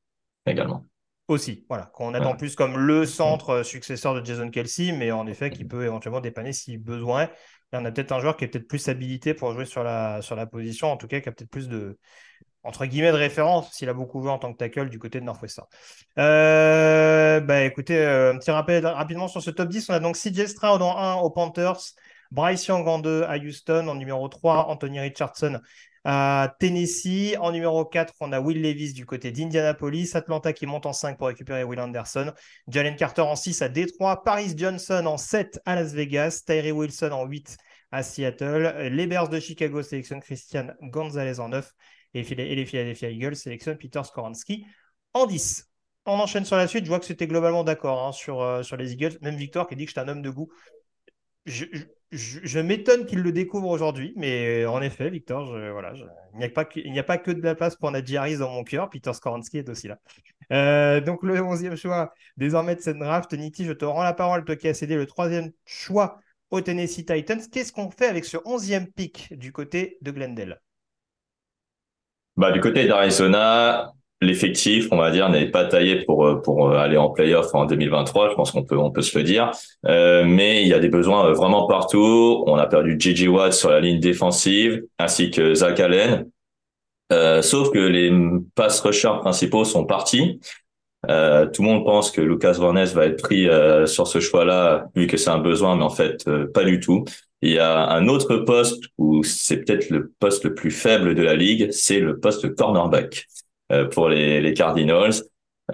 également. Aussi, voilà, qu'on attend plus comme le centre euh, successeur de Jason Kelsey, mais en effet qui peut éventuellement dépanner si besoin. Là, on a peut-être un joueur qui est peut-être plus habilité pour jouer sur la, sur la position, en tout cas qui a peut-être plus de, entre guillemets, de référence, s'il a beaucoup joué en tant que tackle du côté de Northwestern. Euh, bah, écoutez, un petit rappel rapidement sur ce top 10. On a donc CJ Stroud en 1 aux Panthers, Bryce Young en 2 à Houston. En numéro 3, Anthony Richardson à Tennessee. En numéro 4, on a Will Levis du côté d'Indianapolis. Atlanta qui monte en 5 pour récupérer Will Anderson. Jalen Carter en 6 à Détroit. Paris Johnson en 7 à Las Vegas. Tyree Wilson en 8 à Seattle. Les Bears de Chicago sélectionnent Christian Gonzalez en 9. Et les Philadelphia Eagles sélectionnent Peter Skoransky en 10. On enchaîne sur la suite. Je vois que c'était globalement d'accord hein, sur, euh, sur les Eagles. Même Victor qui dit que je suis un homme de goût. Je, m'étonne qu'il le découvre aujourd'hui, mais en effet, Victor, voilà, il n'y a, pas que, de la place pour Najee Harris dans mon cœur. Peter Skoransky est aussi là. Euh, donc, le 11e choix désormais de cette draft. Niti, je te rends la parole, toi qui as cédé le troisième choix au Tennessee Titans. Qu'est-ce qu'on fait avec ce 11e pick du côté de Glendale? Bah, Du côté d'Arizona, l'effectif, on va dire, n'est pas taillé pour euh, pour euh, aller en playoff en 2023. Je pense qu'on peut on peut se le dire. Euh, mais il y a des besoins euh, vraiment partout. On a perdu J.J. Watt sur la ligne défensive, ainsi que Zach Allen. Euh, sauf que les pass rushers principaux sont partis. Euh, tout le monde pense que Lucas Vornes va être pris sur ce choix-là, vu que c'est un besoin, mais en fait, pas du tout. Il y a un autre poste où c'est peut-être le poste le plus faible de la ligue, c'est le poste cornerback. Euh, pour les, les Cardinals.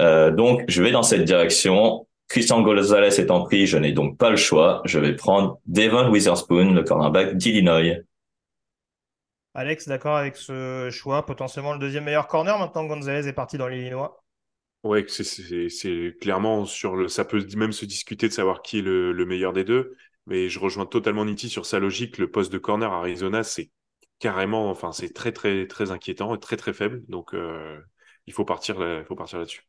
Euh, donc, je vais dans cette direction. Christian Gonzalez étant pris, je n'ai donc pas le choix. Je vais prendre Devon Witherspoon, le cornerback d'Illinois. Alex, d'accord avec ce choix, potentiellement le deuxième meilleur corner maintenant que Gonzalez est parti dans l'Illinois? Ouais, c'est clairement sur le. Ça peut même se discuter de savoir qui est le, meilleur des deux, mais je rejoins totalement Nitti sur sa logique. Le poste de corner à Arizona, c'est carrément, enfin, c'est très très très inquiétant et très très faible. Donc, euh, il faut partir, il faut partir là-dessus.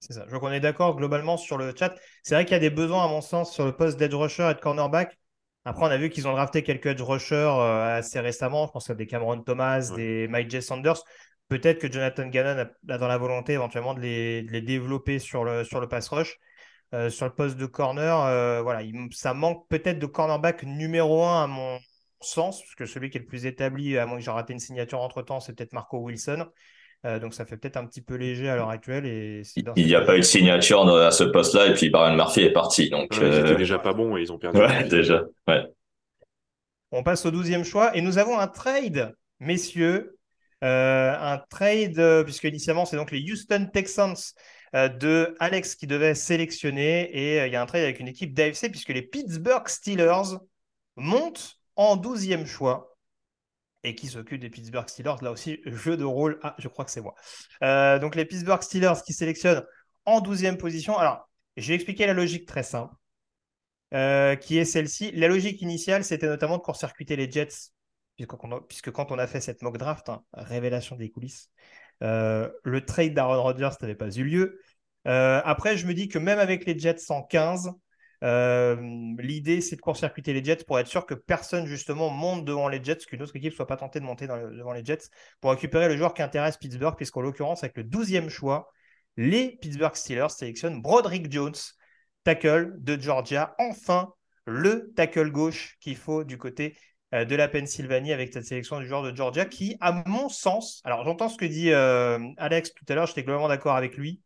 C'est ça. Je crois qu'on est d'accord globalement sur le chat. C'est vrai qu'il y a des besoins, à mon sens, sur le poste d'edge rusher et de cornerback. Après, on a vu qu'ils ont drafté quelques edge rushers euh, assez récemment. Je pense à des Cameron Thomas, des Mike J. Sanders. Peut-être que Jonathan Gannon a, dans la volonté éventuellement de les, développer sur le, sur le pass rush. Euh, sur le poste de corner, euh, voilà, ça manque peut-être de cornerback numéro un à mon sens, parce que celui qui est le plus établi, à moins que j'ai raté une signature entre temps, c'est peut-être Marco Wilson. Euh, donc ça fait peut-être un petit peu léger à l'heure actuelle. Et il n'y a pas eu de signature à ce poste-là et puis Byron Murphy est parti. Donc euh... déjà pas bon et ils ont perdu. Ouais, déjà. Ouais. On passe au douzième choix et nous avons un trade, messieurs. Euh, un trade, puisque initialement c'est donc les Houston Texans euh, de Alex qui devait sélectionner et il y a un trade avec une équipe d'AFC puisque les Pittsburgh Steelers montent en douzième choix et qui s'occupe des Pittsburgh Steelers. Là aussi, jeu de rôle. Ah, je crois que c'est moi. Euh, donc les Pittsburgh Steelers qui sélectionnent en 12e position. Alors, je vais expliquer la logique très simple, euh, qui est celle-ci. La logique initiale, c'était notamment de court-circuiter les Jets, puisque, quand on a fait cette mock draft, hein, révélation des coulisses, euh, le trade d'Aaron Rodgers n'avait pas eu lieu. après, je me dis que même avec les Jets 115, euh, l'idée, c'est de court-circuiter les Jets pour être sûr que personne, justement, monte devant les Jets, qu'une autre équipe soit pas tentée de monter devant les Jets pour récupérer le joueur qui intéresse Pittsburgh, puisqu'en l'occurrence, avec le 12e choix, les Pittsburgh Steelers sélectionnent Broderick Jones, tackle de Georgia. Enfin, le tackle gauche qu'il faut du côté euh, de la Pennsylvanie avec cette sélection du joueur de Georgia qui, à mon sens, alors j'entends ce que dit euh, Alex tout à l'heure, j'étais globalement d'accord avec lui,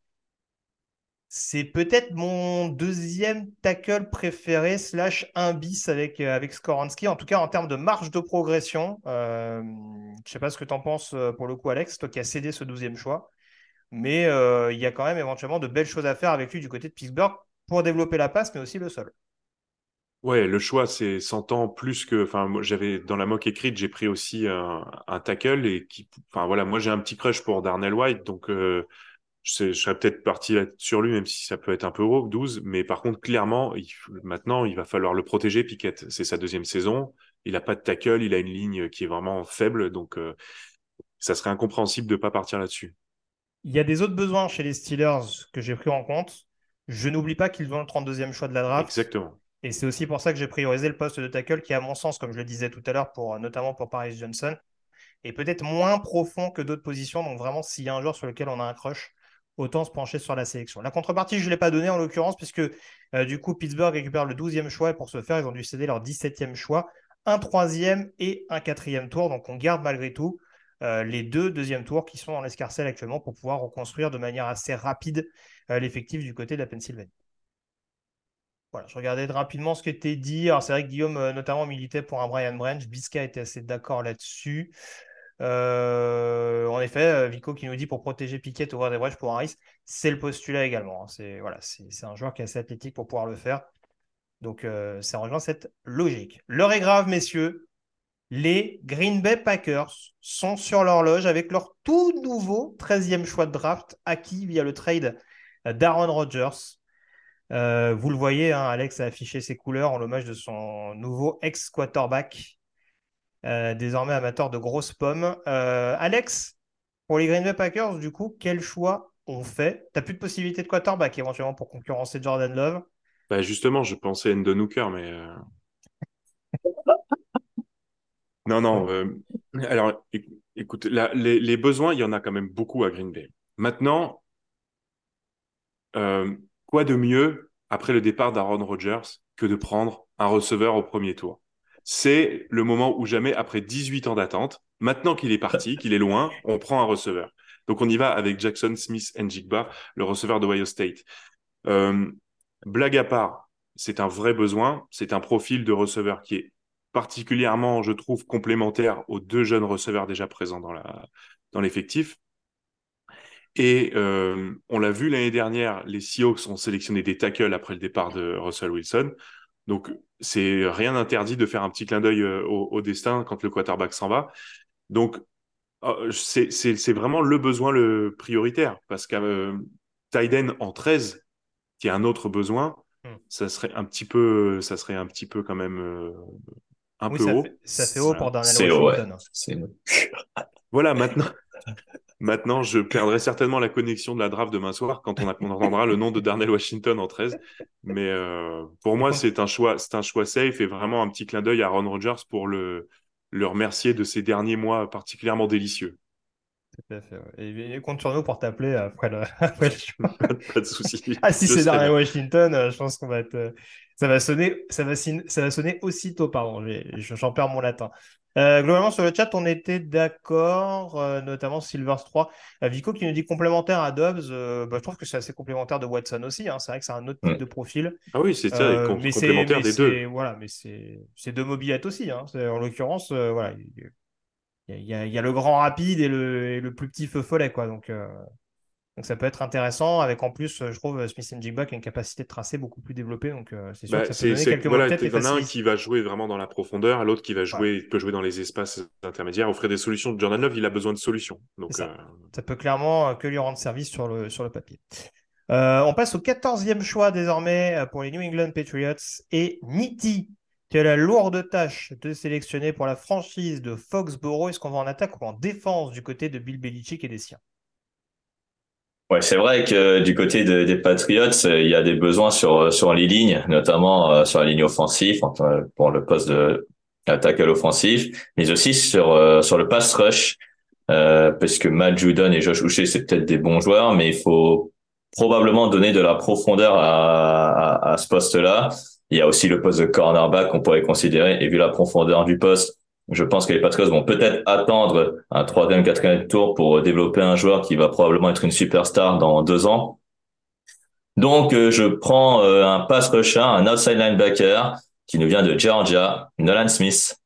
c'est peut-être mon deuxième tackle préféré, slash un bis avec, euh, avec Skoransky. En tout cas, en termes de marge de progression, euh, je ne sais pas ce que tu en penses euh, pour le coup, Alex, toi qui as cédé ce douzième choix. Mais il y a quand même éventuellement de belles choses à faire avec lui du côté de Pittsburgh pour développer la passe, mais aussi le sol. Ouais, le choix, c'est 100 ans plus que. Enfin, j'avais dans la mock écrite, j'ai pris aussi un, un, tackle et qui. Enfin, voilà, moi, j'ai un petit crush pour Darnell White, donc je, serais peut-être parti sur lui, même si ça peut être un peu haut, 12. Mais par contre, clairement, maintenant, il va falloir le protéger, Piquette. C'est sa deuxième saison. Il n'a pas de tackle, il a une ligne qui est vraiment faible. Donc, euh, ça serait incompréhensible de ne pas partir là-dessus. Il y a des autres besoins chez les Steelers que j'ai pris en compte. Je n'oublie pas qu'ils ont le 32e choix de la draft. Exactement. Et c'est aussi pour ça que j'ai priorisé le poste de tackle qui, à mon sens, comme je le disais tout à l'heure, pour, notamment pour Paris Johnson, est peut-être moins profond que d'autres positions. Donc vraiment, s'il y a un joueur sur lequel on a un crush, autant se pencher sur la sélection. La contrepartie, je ne l'ai pas donnée en l'occurrence, puisque euh, du coup, Pittsburgh récupère le 12e choix et pour ce faire, ils ont dû céder leur 17e choix, un troisième et un quatrième tour. Donc on garde malgré tout euh, les deux deuxièmes tours qui sont dans l'escarcelle actuellement pour pouvoir reconstruire de manière assez rapide euh, l'effectif du côté de la Pennsylvanie. Voilà, je regardais rapidement ce qui était dit. Alors, c'est vrai que Guillaume, notamment, militait pour un Brian Branch. Bisca était assez d'accord là-dessus. Euh, en effet, euh, Vico qui nous dit pour protéger Piquet, ouvrir des brèches pour Harris, c'est le postulat également. Hein. C'est voilà, c'est un joueur qui est assez athlétique pour pouvoir le faire. Donc euh, ça rejoint cette logique. L'heure est grave, messieurs. Les Green Bay Packers sont sur l'horloge avec leur tout nouveau 13e choix de draft acquis via le trade d'Aaron Rodgers. vous le voyez, hein, Alex a affiché ses couleurs en l'hommage de son nouveau ex-quarterback euh, désormais amateur de grosses pommes. Euh, Alex, pour les Green Bay Packers, du coup, quel choix on fait? Tu n'as plus de possibilité de quarterback éventuellement pour concurrencer Jordan Love? Bah Justement, je pensais à Endo Hooker, mais. Euh, non, non. alors, écoute, les, les, besoins, il y en a quand même beaucoup à Green Bay. Maintenant, quoi de mieux après le départ d'Aaron Rodgers que de prendre un receveur au premier tour? C'est le moment où jamais, après 18 ans d'attente, maintenant qu'il est parti, qu'il est loin, on prend un receveur. Donc on y va avec Jackson Smith Njigba, le receveur de Ohio State. Euh, blague à part, c'est un vrai besoin. C'est un profil de receveur qui est particulièrement, je trouve, complémentaire aux deux jeunes receveurs déjà présents dans, l'effectif. Et euh, on l'a vu l'année dernière, les Seahawks ont sélectionné des tackles après le départ de Russell Wilson. Donc, c'est rien d'interdit de faire un petit clin d'œil euh, au, destin quand le quarterback s'en va. Donc, euh, c'est vraiment le besoin le prioritaire parce que euh, Tyden en 13, qui a un autre besoin, hmm. ça serait un petit peu, ça serait un petit peu quand même euh, un peu haut. ça fait haut pour Darnell Washington. Hein. Voilà, maintenant, maintenant, je perdrai certainement la connexion de la draft demain soir quand on, entendra le nom de Darnell Washington en 13. Mais euh, pour moi, c'est un choix, c'est un choix safe et vraiment un petit clin d'œil à Ron Rodgers pour le, le remercier de ces derniers mois particulièrement délicieux. Tout à fait. Et, compte sur nous pour t'appeler après le, après choix. pas de souci. ah, si c'est Darnell Washington, euh, je pense qu'on va être. Ça va sonner, ça va, ça va sonner aussitôt, pardon. J'en perds mon latin. Euh, globalement, sur le chat, on était d'accord, euh, notamment Silvers 3. Euh, Vico qui nous dit complémentaire à Dobbs. Bah, je trouve que c'est assez complémentaire de Watson aussi. Hein. C'est vrai que c'est un autre type de profil. Ah oui, c'est ça, complémentaire des deux. Voilà, mais c'est deux mobilettes aussi. Hein. En l'occurrence, voilà, il y, a, y, a le grand rapide et le, et le plus petit feu follet. Quoi. Donc, donc ça peut être intéressant avec en plus, je trouve, Smith Jigba qui a une capacité de tracé beaucoup plus développée. Donc euh, c'est sûr bah, que ça peut donner quelques voilà, Il y en a un qui va jouer vraiment dans la profondeur, l'autre qui va jouer, peut jouer dans les espaces intermédiaires, offrir des solutions. Jordan Love, il a besoin de solutions. Donc, ça. Euh, ça. peut clairement euh, que lui rendre service sur le, sur le papier. on passe au 14e choix désormais pour les New England Patriots et Nitti qui a la lourde tâche de sélectionner pour la franchise de Foxborough. Est-ce qu'on va en attaque ou en défense du côté de Bill Belichick et des siens? Ouais, c'est vrai que du côté des Patriots, il y a des besoins sur sur les lignes, notamment euh, sur la ligne offensive, pour le poste de tackle offensif, mais aussi sur euh, sur le pass rush, euh, parce que Matt Judon et Josh Uche, c'est peut-être des bons joueurs, mais il faut probablement donner de la profondeur à, à, à ce poste-là. Il y a aussi le poste de cornerback qu'on pourrait considérer, et vu la profondeur du poste, je pense que les Patriots vont peut-être attendre un troisième, quatrième tour pour développer un joueur qui va probablement être une superstar dans deux ans. Donc, euh, je prends euh, un pass rusher, un outside linebacker qui nous vient de Georgia, Nolan Smith.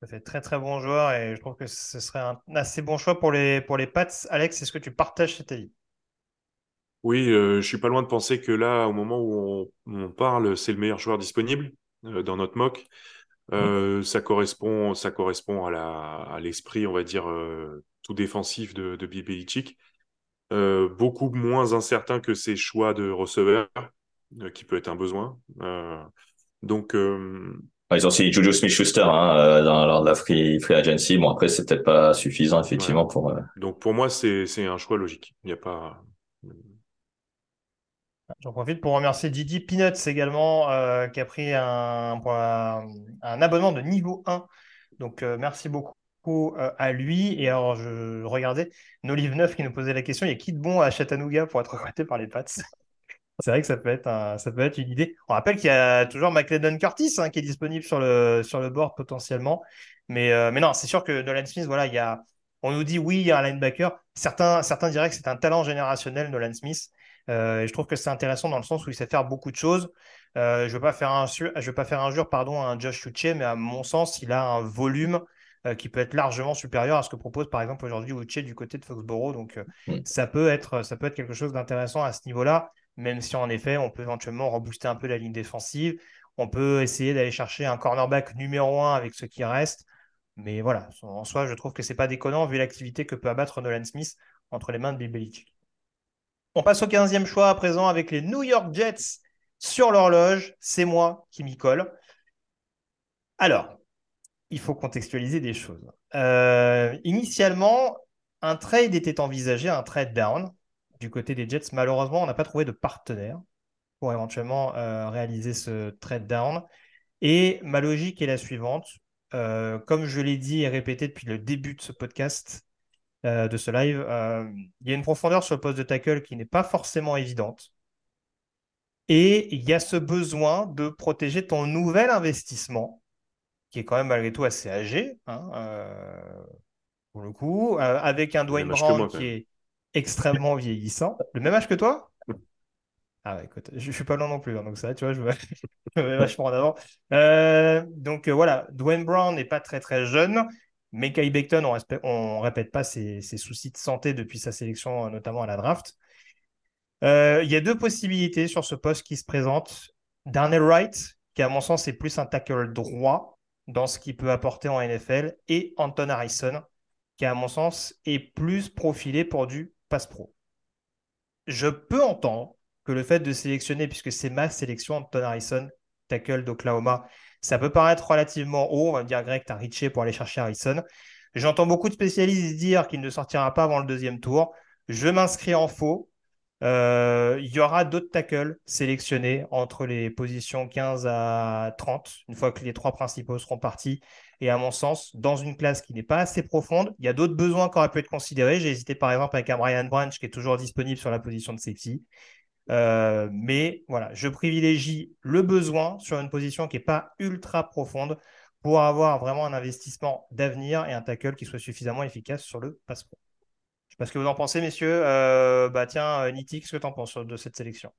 Ça fait très très bon joueur et je trouve que ce serait un assez bon choix pour les, pour les Pats. Alex, est-ce que tu partages cet avis? Oui, euh, je suis pas loin de penser que là, au moment où on, parle, c'est le meilleur joueur disponible dans notre mock. Euh, ça correspond, ça correspond à la, à l'esprit, on va dire, euh, tout défensif de, de Bill Belichick. Euh, beaucoup moins incertain que ses choix de receveur, qui peut être un besoin. donc, ils ont aussi Juju Smith-Schuster hein, dans, la free, free agency. Bon, après, c'est peut-être pas suffisant, effectivement, pour. Donc, pour moi, c'est, c'est un choix logique. Il n'y a pas. J'en profite pour remercier Didi Peanuts également, euh, qui a pris un, abonnement de niveau 1. Donc, euh, merci beaucoup euh, à lui. Et alors, je regardais Nolive 9 qui nous posait la question il y a qui de bon à Chattanooga pour être recruté par les Pats? C'est vrai que ça peut, être ça peut être une idée. On rappelle qu'il y a toujours McLendon Curtis hein, qui est disponible sur le, sur le board potentiellement. Mais, mais non, c'est sûr que Nolan Smith, voilà, il y a, on nous dit oui, il y a un linebacker. Certains, certains diraient que c'est un talent générationnel, Nolan Smith. Euh, et je trouve que c'est intéressant dans le sens où il sait faire beaucoup de choses. Euh, je ne veux pas faire un, je veux pas faire injure pardon, à un Josh Uche, mais à mon sens, il a un volume euh, qui peut être largement supérieur à ce que propose par exemple aujourd'hui Uche du côté de Foxborough. Donc mm. ça, peut être, ça peut être quelque chose d'intéressant à ce niveau-là, même si en effet, on peut éventuellement rebooster un peu la ligne défensive. On peut essayer d'aller chercher un cornerback numéro 1 avec ce qui reste. Mais voilà, en soi, je trouve que c'est pas déconnant vu l'activité que peut abattre Nolan Smith entre les mains de Bill Belichick. On passe au 15e choix à présent avec les New York Jets sur l'horloge. C'est moi qui m'y colle. Alors, il faut contextualiser des choses. Euh, initialement, un trade était envisagé, un trade down du côté des Jets. Malheureusement, on n'a pas trouvé de partenaire pour éventuellement euh, réaliser ce trade down. Et ma logique est la suivante. Euh, comme je l'ai dit et répété depuis le début de ce podcast, euh, de ce live. Euh, il y a une profondeur sur le poste de tackle qui n'est pas forcément évidente. Et il y a ce besoin de protéger ton nouvel investissement, qui est quand même malgré tout assez âgé, hein, euh, pour le coup, avec un Dwayne Brown qui est extrêmement vieillissant. Le même âge que toi? Ah écoute, je, ne suis pas loin non plus, hein, donc ça, tu vois, je vais vachement en avant. donc voilà, Dwayne Brown n'est pas très très jeune. Mais Kai Beckton, on ne répète pas ses, soucis de santé depuis sa sélection, notamment à la draft. Euh, il y a deux possibilités sur ce poste qui se présentent. Darnell Wright, qui à mon sens est plus un tackle droit dans ce qu'il peut apporter en NFL, et Anton Harrison, qui à mon sens est plus profilé pour du pass pro. je peux entendre que le fait de sélectionner, puisque c'est ma sélection, Anton Harrison, tackle d'Oklahoma, ça peut paraître relativement haut. On va dire, Greg, tu as reaché pour aller chercher Harrison. J'entends beaucoup de spécialistes dire qu'il ne sortira pas avant le deuxième tour. Je m'inscris en faux. Euh, il y aura d'autres tackles sélectionnés entre les positions 15 à 30, une fois que les trois principaux seront partis. Et à mon sens, dans une classe qui n'est pas assez profonde, il y a d'autres besoins qui auraient pu être considérés. J'ai hésité par exemple avec un Brian Branch qui est toujours disponible sur la position de safety. Euh, mais voilà, je privilégie le besoin sur une position qui n'est pas ultra profonde pour avoir vraiment un investissement d'avenir et un tackle qui soit suffisamment efficace sur le passe pro. Je sais pas ce que vous en pensez, messieurs. Euh, bah tiens, euh, Niti, qu'est-ce que tu en penses de cette sélection?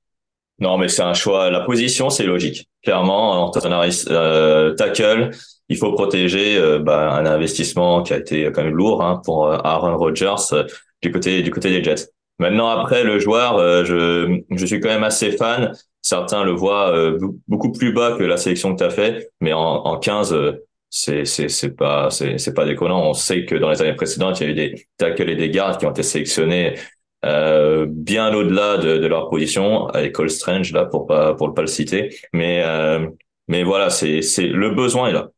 Non, mais c'est un choix. La position, c'est logique. Clairement, Anton Harris, euh, tackle, il faut protéger bah, un investissement qui a été quand même lourd hein, pour Aaron Rodgers du côté du côté des Jets. Maintenant, après, le joueur, je, je suis quand même assez fan Certains le voient euh, beaucoup plus bas que la sélection que tu as fait, mais en, en 15, euh, c'est c'est pas c'est c'est pas déconnant. On sait que dans les années précédentes, il y a eu des tackles et des gardes qui ont été sélectionnés euh, bien au-delà de, de, leur position, avec Cole Strange là pour pas pour pas le citer, mais euh, mais voilà, c'est c'est le besoin est là.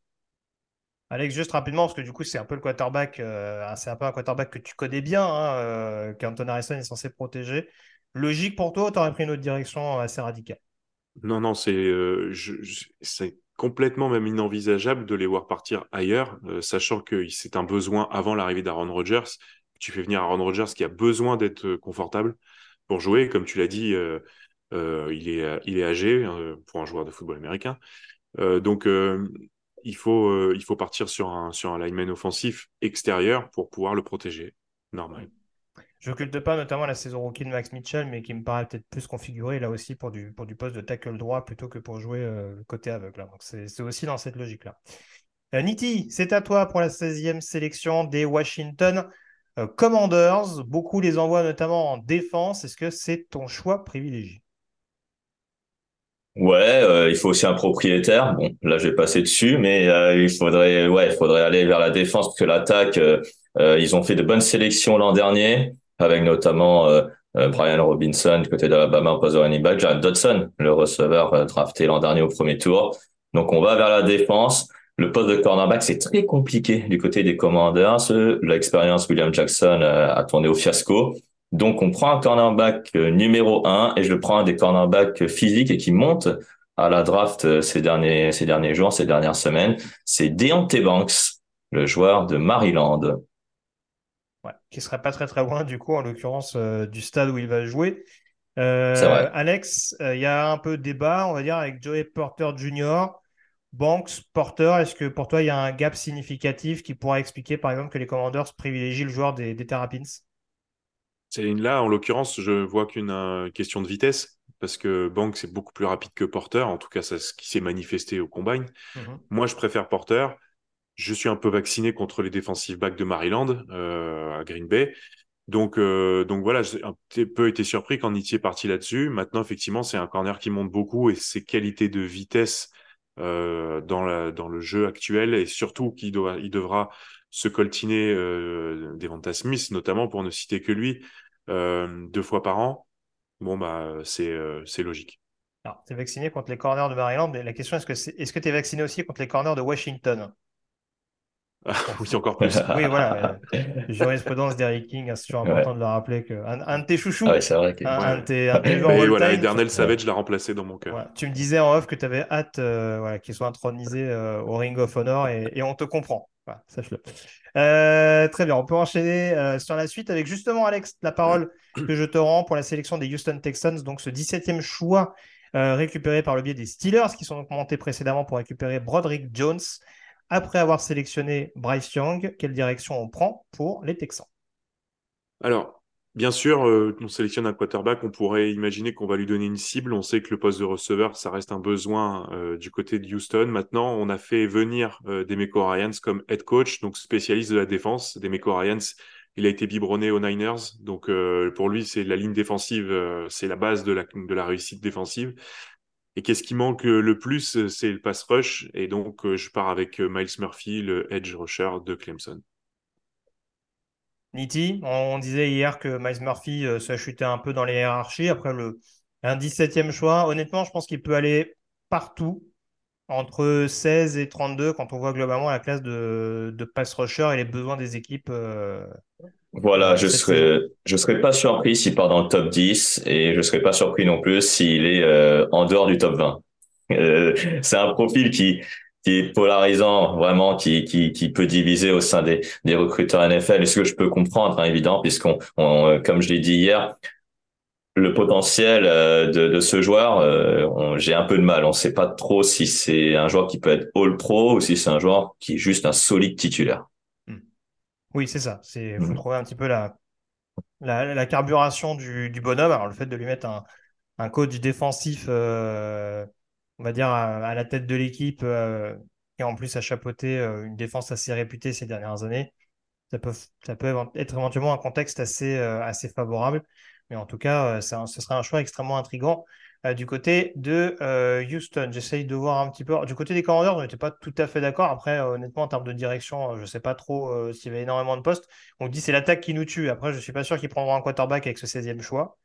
Alex, juste rapidement, parce que du coup, c'est un peu le quarterback, euh, c'est un peu un quarterback que tu connais bien, hein, euh, qu'Anton Harrison est censé protéger. Logique pour toi, tu aurais pris une autre direction assez radicale? Non, non, c'est euh, c'est complètement même inenvisageable de les voir partir ailleurs, euh, sachant que c'est un besoin avant l'arrivée d'Aaron Rodgers. Tu fais venir Aaron Rodgers qui a besoin d'être euh, confortable pour jouer. Comme tu l'as dit, euh, il, est, il est âgé pour un joueur de football américain. donc, il, faut, il faut partir sur un, sur lineman offensif extérieur pour pouvoir le protéger. Normal. Je n'occulte pas notamment la saison rookie de Max Mitchell, mais qui me paraît peut-être plus configuré là aussi pour du, poste de tackle droit plutôt que pour jouer euh, côté aveugle. Donc c'est aussi dans cette logique-là. Euh, Niti, c'est à toi pour la 16e sélection des Washington euh, Commanders. Beaucoup les envoient notamment en défense. Est-ce que c'est ton choix privilégié? Ouais, il faut aussi un propriétaire. Bon, là, je vais passer dessus, mais il faudrait, ouais, il faudrait aller vers la défense parce que l'attaque, ils ont fait de bonnes sélections l'an dernier avec notamment euh, euh, Brian Robinson du côté d'Alabama en poste de running back, Dodson, le receveur euh, drafté l'an dernier au premier tour. Donc on va vers la défense. Le poste de cornerback, c'est très compliqué du côté des Commanders. L'expérience William Jackson a tourné au fiasco. Donc on prend un cornerback numéro un et je le prends un des cornerbacks physiques et qui monte à la draft ces derniers ces derniers jours, ces dernières semaines. C'est Deontay Banks, le joueur de Maryland. Ouais, qui serait pas très très loin du coup en l'occurrence euh, du stade où il va jouer. Euh, Alex, euh, il y a un peu de débat, on va dire, avec Joey Porter Jr., Banks, Porter. Est-ce que pour toi il y a un gap significatif qui pourrait expliquer par exemple que les Commanders privilégient le joueur des, des Terrapins? Là, en l'occurrence, je vois qu'une question de vitesse parce que Banks est beaucoup plus rapide que Porter. En tout cas, c'est ce qui s'est manifesté au combine. Mhm. Moi, je préfère Porter. Je suis un peu vacciné contre les défensives backs de Maryland euh, à Green Bay. Donc, euh, donc voilà, j'ai un petit peu été surpris quand Nitier est parti là-dessus. Maintenant, effectivement, c'est un corner qui monte beaucoup et ses qualités de vitesse euh, dans, la, dans le jeu actuel et surtout qu'il il devra se coltiner euh, Devonta Smith, notamment pour ne citer que lui, euh, deux fois par an. Bon, bah, c'est euh, c'est logique. Alors, tu es vacciné contre les corners de Maryland, mais la question est-ce que est-ce que tu es vacciné aussi contre les corners de Washington? Oui, encore plus. oui, voilà. Euh, jurisprudence d'Eric King, c'est toujours important de le rappeler qu'un un de tes chouchous, ah c'est vrai un, de tes, un Et voilà, Eternel Savage l'a remplacé dans mon cœur. Tu me disais en off que tu avais hâte euh, voilà, qu'il soit intronisé euh, au Ring of Honor et, et on te comprend. Sache-le. très bien, on peut enchaîner sur la suite avec justement, Alex, la parole que je te rends pour la sélection des Houston Texans, donc ce 17e choix récupéré par le biais des Steelers qui sont montés précédemment pour récupérer Broderick Jones. Après avoir sélectionné Bryce Young, quelle direction on prend pour les Texans? Alors, bien sûr, euh, on sélectionne un quarterback, on pourrait imaginer qu'on va lui donner une cible. On sait que le poste de receveur, ça reste un besoin euh, du côté de Houston. Maintenant, on a fait venir euh, Demeco Ryans comme head coach, donc spécialiste de la défense. Demeco Ryans, il a été biberonné aux Niners, donc pour lui, c'est la ligne défensive, c'est la base de la, de la réussite défensive. Et qu'est-ce qui manque le plus C'est le pass rush. Et donc, je pars avec Miles Murphy, le edge rusher de Clemson. Niti, on, disait hier que Miles Murphy, ça chutait un peu dans les hiérarchies. Après le, un 17e choix, honnêtement, je pense qu'il peut aller partout entre 16 et 32 quand on voit globalement la classe de, de pass rusher et les besoins des équipes. Euh, voilà, je serais, je serais pas surpris s'il part dans le top 10 et je serais pas surpris non plus s'il est euh, en dehors du top 20. Euh, c'est un profil qui, qui est polarisant, vraiment, qui, qui, qui peut diviser au sein des, des recruteurs NFL. est ce que je peux comprendre, hein, évidemment, puisqu'on, on, comme je l'ai dit hier, le potentiel euh, de, de ce joueur, euh, j'ai un peu de mal. On ne sait pas trop si c'est un joueur qui peut être All Pro ou si c'est un joueur qui est juste un solide titulaire. Hmm. Oui, c'est ça. C'est faut hmm. trouver un petit peu la, la, carburation du, du, bonhomme. Alors le fait de lui mettre un, un coach défensif, euh, on va dire à, la tête de l'équipe, et en plus a chapeauté une défense assez réputée ces dernières années, ça peut, être éventuellement un contexte assez, assez favorable. Mais en tout cas, euh, ce sera un choix extrêmement intrigant. Euh, du côté de euh, Houston. J'essaye de voir un petit peu. Du côté des Commanders, on n'était pas tout à fait d'accord. Après, honnêtement, en termes de direction, je ne sais pas trop s'il y avait énormément de postes. On dit c'est l'attaque qui nous tue. Après, je ne suis pas sûr qu'ils prendront un quarterback avec ce 16e choix.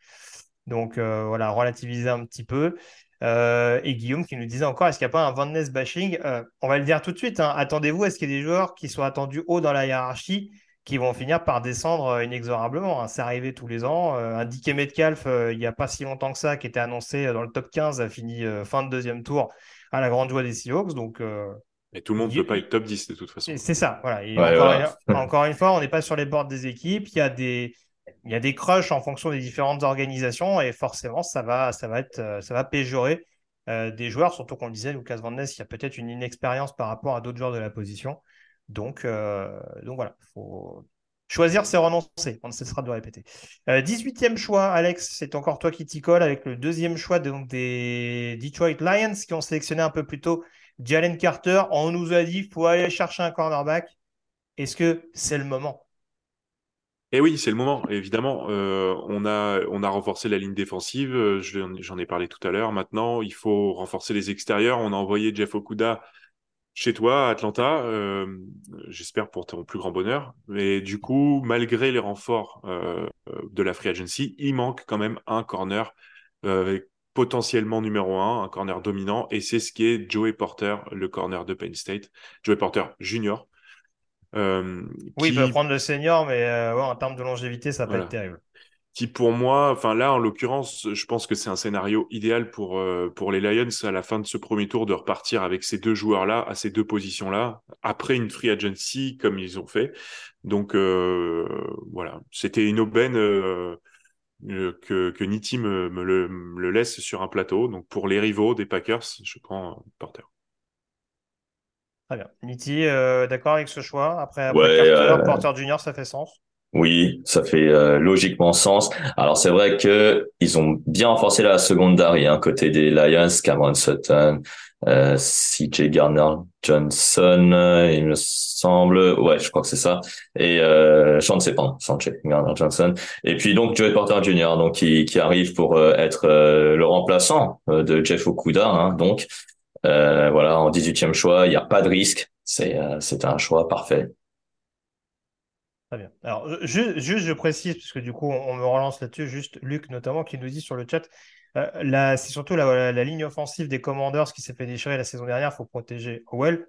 Donc voilà, relativiser un petit peu. Et Guillaume qui nous disait encore, est-ce qu'il n'y a pas un Van Ness bashing On va le dire tout de suite. Hein. Attendez-vous, est-ce qu'il y a des joueurs qui sont attendus haut dans la hiérarchie qui vont finir par descendre euh, inexorablement. Hein. C'est arrivé tous les ans. Euh, un Dickie Metcalf, euh, il n'y a pas si longtemps que ça, qui était annoncé dans le top 15, a fini fin de deuxième tour à la grande joie des Seahawks. Donc, Mais tout le monde ne peut pas être top 10 de toute façon. C'est ça. Voilà. encore, Une, fois, on n'est pas sur les bords des équipes. Il y a des, il y a des crushs en fonction des différentes organisations et forcément, ça va, ça va, être, ça va péjorer des joueurs, surtout qu'on le disait, Lucas Van Ness, il y a peut-être une inexpérience par rapport à d'autres joueurs de la position. Donc, euh, donc voilà, faut choisir, c'est renoncer. On ne cessera de répéter. 18e euh, choix, Alex, c'est encore toi qui t'y colle avec le deuxième choix des Detroit Lions qui ont sélectionné un peu plus tôt Jalen Carter. On nous a dit faut aller chercher un cornerback. Est-ce que c'est le moment? Eh oui, c'est le moment, évidemment. Euh, on, a, on a renforcé la ligne défensive, j'en ai parlé tout à l'heure. Maintenant, il faut renforcer les extérieurs. On a envoyé Jeff Okuda chez toi à Atlanta, euh, j'espère pour ton plus grand bonheur. Mais du coup, malgré les renforts euh, de la free agency, il manque quand même un corner euh, potentiellement numéro un, un corner dominant, et c'est ce qui est Joey Porter, le corner de Penn State, Joey Porter Junior. Oui, il peut prendre le senior, mais en termes de longévité, ça peut être terrible qui pour moi, enfin là en l'occurrence, je pense que c'est un scénario idéal pour euh, pour les Lions à la fin de ce premier tour de repartir avec ces deux joueurs-là à ces deux positions-là après une free agency comme ils ont fait. Donc euh, voilà, c'était une aubaine euh, que que Nitti me, me, le, laisse sur un plateau. Donc pour les rivaux des Packers, je prends Porter. Très bien. Nitti, d'accord avec ce choix? Après, après Porter Junior, ça fait sens? Oui, ça fait euh, logiquement sens. Alors c'est vrai que ils ont bien renforcé la seconde hein, côté des Lions, Cameron Sutton, euh, CJ Garner Johnson, il me semble. Ouais, je crois que c'est ça. Et euh, je ne sais pas, CJ Garner Johnson. Et puis donc Joey Porter Jr. donc qui, qui arrive pour euh, être euh, le remplaçant de Jeff Okuda. Hein, donc voilà, en 18e choix, il n'y a pas de risque. C'est c'est un choix parfait. Très bien. Alors, juste, je précise, puisque du coup, on, me relance là-dessus, juste Luc notamment, qui nous dit sur le chat, euh, c'est surtout la, ligne offensive des Commanders qui s'est fait déchirer la saison dernière, il faut protéger Howell.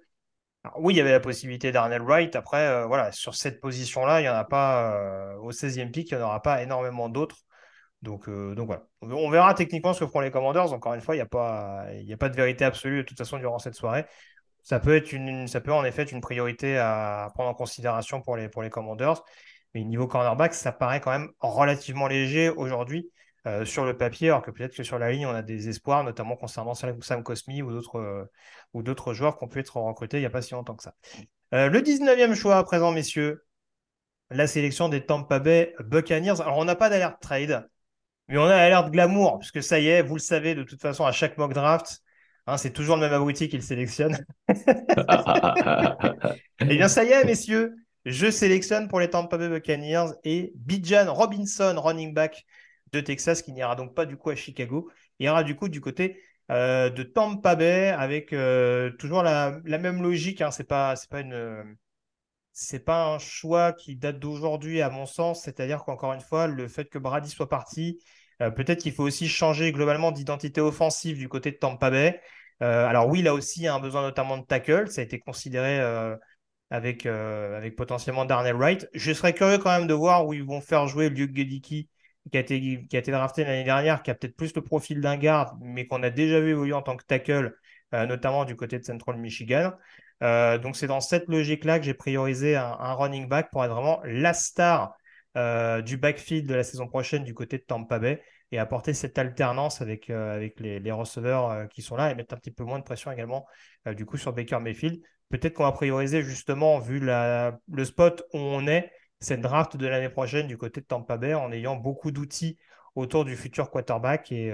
oui, il y avait la possibilité d'Arnell Wright. Après, euh, voilà, sur cette position-là, il n'y en a pas, euh, au 16e pick, il n'y en aura pas énormément d'autres. Donc, donc voilà. On verra techniquement ce que feront les Commanders. Encore une fois, il n'y a, pas, de vérité absolue de toute façon durant cette soirée ça peut être en effet être une priorité à prendre en considération pour les, Commanders. Mais niveau cornerback, ça paraît quand même relativement léger aujourd'hui euh, sur le papier, alors que peut-être que sur la ligne, on a des espoirs, notamment concernant Sam Cosmi ou d'autres, euh, ou d'autres joueurs qui ont pu être recrutés il n'y a pas si longtemps que ça. Euh, le 19e choix à présent, messieurs, la sélection des Tampa Bay Buccaneers. Alors, on n'a pas d'alerte trade, mais on a l'alerte glamour, puisque ça y est, vous le savez, de toute façon, à chaque mock draft, Hein, c'est toujours le même abruti qu'il sélectionne. eh bien, ça y est, messieurs. Je sélectionne pour les Tampa Bay Buccaneers et Bijan Robinson, running back de Texas, qui n'ira donc pas du coup à Chicago. Il ira du coup du côté euh, de Tampa Bay avec euh, toujours la, même logique. Hein. C'est pas, c'est pas une, c'est pas un choix qui date d'aujourd'hui, à mon sens. C'est-à-dire qu'encore une fois, le fait que Brady soit parti, euh, peut-être qu'il faut aussi changer globalement d'identité offensive du côté de Tampa Bay. Euh, alors oui, il a aussi un besoin notamment de tackle. Ça a été considéré euh, avec, potentiellement Darnell Wright. Je serais curieux quand même de voir où ils vont faire jouer Luke Gedicki, qui a été, a drafté l'année dernière, qui a peut-être plus le profil d'un garde, mais qu'on a déjà vu évoluer en tant que tackle, notamment du côté de Central Michigan. Donc c'est dans cette logique-là que j'ai priorisé un, running back pour être vraiment la star euh, du backfield de la saison prochaine du côté de Tampa Bay et apporter cette alternance avec, euh, les, receveurs qui sont là et mettre un petit peu moins de pression également du coup sur Baker Mayfield. Peut-être qu'on va prioriser justement, vu le spot où on est, cette draft de l'année prochaine du côté de Tampa Bay en ayant beaucoup d'outils autour du futur quarterback et